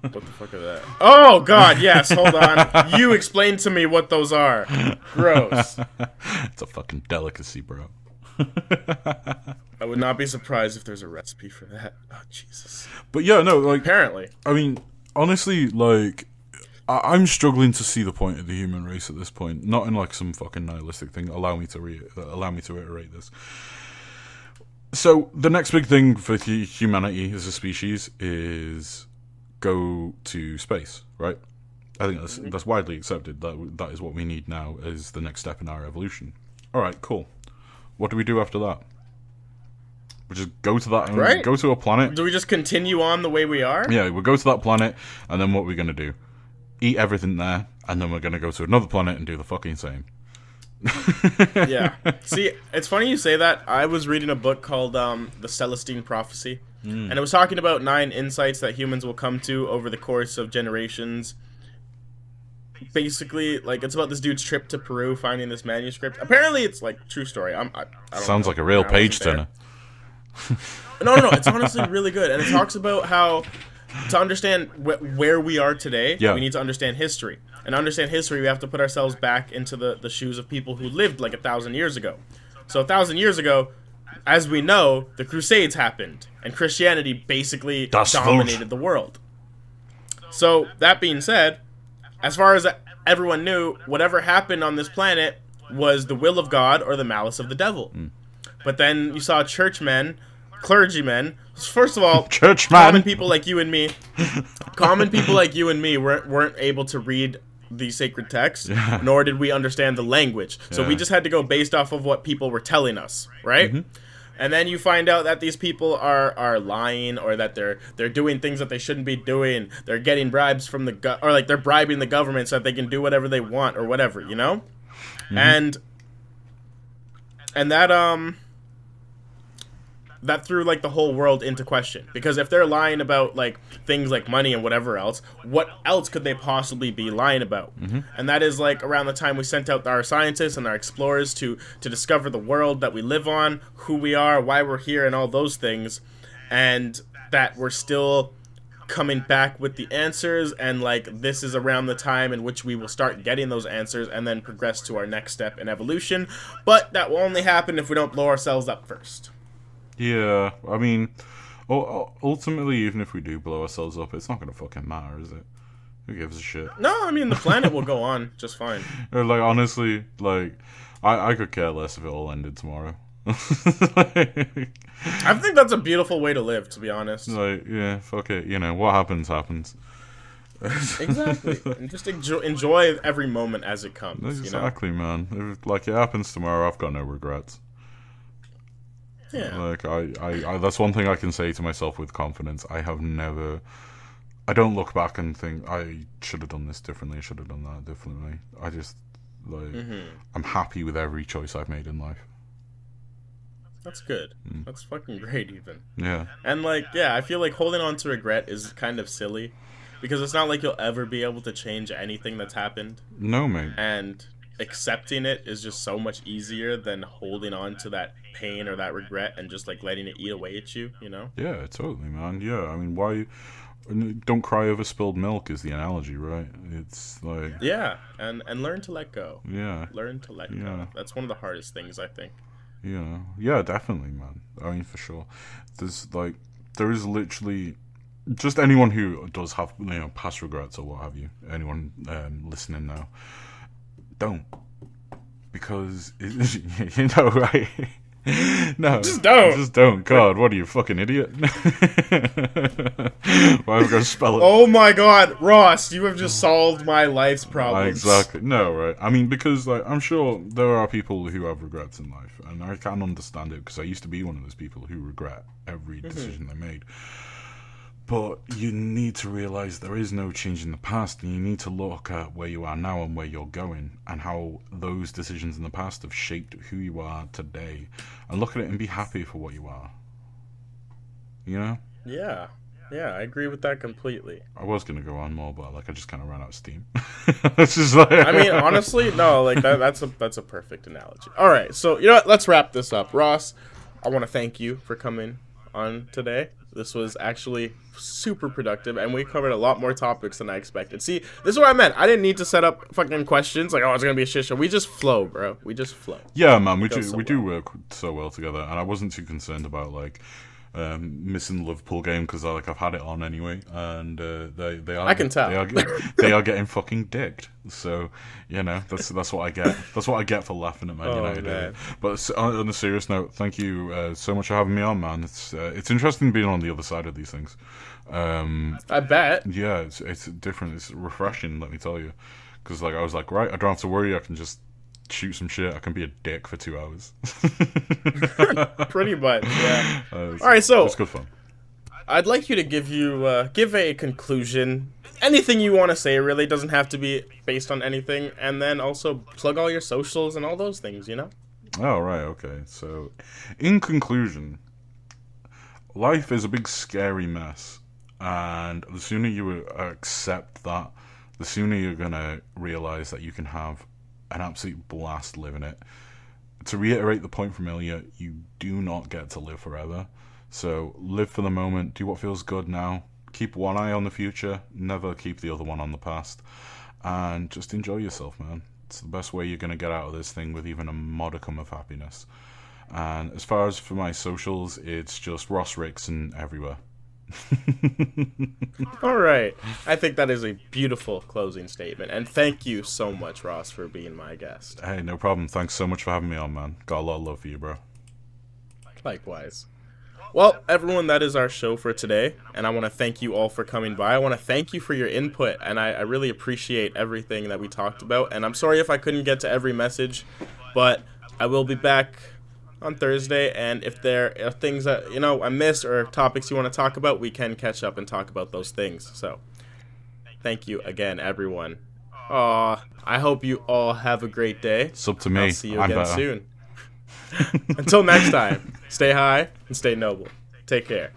what the fuck are that oh god yes hold on you explain to me what those are gross It's a fucking delicacy, bro. I would not be surprised if there's a recipe for that oh jesus But yeah, no, like, apparently I mean, honestly, like, I- I'm struggling to see the point of the human race at this point. Not in like some fucking nihilistic thing. Allow me to re- allow me to reiterate this. So the next big thing for hu- humanity as a species is go to space, right? I think that's mm-hmm. that's widely accepted that that is what we need now as the next step in our evolution. All right, cool. What do we do after that? We just go to that and Right. go to a planet do we just continue on the way we are yeah, we'll go to that planet, and then what we're gonna do? Eat everything there, and then we're gonna go to another planet and do the fucking same. yeah. See, it's funny you say that. I was reading a book called um, The Celestine Prophecy, and it was talking about nine insights that humans will come to over the course of generations. Basically, like it's about this dude's trip to Peru, finding this manuscript. Apparently, it's like true story. I'm, I, I don't Sounds know. like a real page turner. no, no, no. It's honestly really good, and it talks about how to understand wh- where we are today, Yeah. we need to understand history. And to understand history, we have to put ourselves back into the, the shoes of people who lived like a thousand years ago. So a thousand years ago, as we know, the Crusades happened, and Christianity basically Das dominated Wort. the world. So that being said, as far as everyone knew, whatever happened on this planet was the will of God or the malice of the devil. But then you saw churchmen, clergymen. First of all, churchmen, common people like you and me, common people like you and me weren't weren't able to read the sacred text, Yeah. nor did we understand the language. So we Yeah. Mm-hmm. just had to go based off of what people were telling us, right? And then you find out that these people are are lying, or that they're they're doing things that they shouldn't be doing. They're getting bribes from the go- or like they're bribing the government so that they can do whatever they want or whatever, you know. And and that um that threw like the whole world into question. Because if they're lying about like things like money and whatever else what else could they possibly be lying about? Mm-hmm. And that is like around the time we sent out our scientists and our explorers to to discover the world that we live on who we are why we're here and all those things and that we're still coming back with the answers and like this is around the time in which we will start getting those answers and then progress to our next step in evolution. But that will only happen if we don't blow ourselves up first Yeah, I mean, ultimately, even if we do blow ourselves up, it's not gonna fucking matter, is it? Who gives a shit? No, I mean the planet will go on just fine. Uh, like honestly, like I I could care less if it all ended tomorrow. like, I think that's a beautiful way to live, to be honest. like, yeah, fuck it. You know what happens happens. Exactly, and just enjoy, enjoy every moment as it comes. You know, Exactly, man. If, like it happens tomorrow, I've got no regrets. Yeah, Like I, I, I, that's one thing I can say to myself with confidence. I have never, I don't look back and think I should have done this differently. I should have done that differently. I just like Mm-hmm. I'm happy with every choice I've made in life. that's good. That's fucking great, even. Yeah, And like, yeah, I feel like holding on to regret is kind of silly, because it's not like you'll ever be able to change anything that's happened, no, mate. and accepting it is just so much easier than holding on to that pain or that regret and just like letting it eat away at you. You know? Yeah, totally, man. Yeah, I mean, why? Don't cry over spilled milk is the analogy, right? It's like, Yeah, and and learn to let go. yeah, Learn to let Yeah. go. That's one of the hardest things I think. Yeah. yeah, definitely, man. I mean, for sure. There's like, there is literally just anyone who does have you know past regrets or what have you. Anyone um, listening now, don't because it, you know, right? No, Just don't. Just don't. God, what are you, fucking idiot? Why am I going to spell it? Oh my god, Ross, you have just solved my life's problems. Exactly. No, right. I mean, because like I'm sure there are people who have regrets in life, and I can understand it because I used to be one of those people who regret every mm-hmm. decision they made. But you need to realize there is no change in the past, and you need to look at where you are now and where you're going, and how those decisions in the past have shaped who you are today, and look at it and be happy for what you are. You know, Yeah. Yeah, I agree with that completely. I was gonna go on more, but like I just kind of ran out of steam. this is like I mean, honestly, no, like that, that's a that's a perfect analogy. All right, so you know what? Let's wrap this up. Ross, I want to thank you for coming on today. This was actually super productive, and we covered a lot more topics than I expected. See, this is what I meant. I didn't need to set up fucking questions like, oh, it's gonna be a shit show. We just flow, bro. We just flow. Yeah, man, we do so we do work so well together, and I wasn't too concerned about like um, missing the Liverpool game because like I've had it on anyway, and uh, they they are I can tell. they are, they are getting fucking dicked. So you know that's that's what I get. That's what I get for laughing at Man Oh, United. man. But on on a serious note, thank you uh, so much for having me on, man. It's uh, it's interesting being on the other side of these things. Um, I bet. yeah, it's it's different. It's refreshing, let me tell you. Because like I was like, right, I don't have to worry. I can just shoot some shit. I can be a dick for two hours. Pretty much. Yeah. Uh, All right, so it's good fun. I'd like you to give you uh, give a conclusion. Anything you want to say really doesn't have to be based on anything, and then also plug all your socials and all those things. You know. Oh right, okay. So, in conclusion, life is a big scary mess, and the sooner you accept that, the sooner you're gonna realize that you can have an absolute blast living it. to reiterate the point from earlier, you do not get to live forever. So live for the moment, do what feels good now, keep one eye on the future, never keep the other one on the past, and just enjoy yourself, man. It's the best way you're going to get out of this thing with even a modicum of happiness. And as far as for my socials, it's just Ross Rickson everywhere. All right. I think that is a beautiful closing statement. And thank you so much, Ross, for being my guest. Hey, no problem. Thanks so much for having me on, man. Got a lot of love for you, bro. Likewise. Well, everyone, that is our show for today. And I want to thank you all for coming by. I want to thank you for your input. And I, I really appreciate everything that we talked about. And I'm sorry if I couldn't get to every message, but I will be back on Thursday. And if there are things that, you know, I missed or topics you want to talk about, we can catch up and talk about those things. So thank you again, everyone. Aw, I hope you all have a great day. It's up to me. I'll see you I'm again better. soon. Until next time, stay high and stay noble. Take care.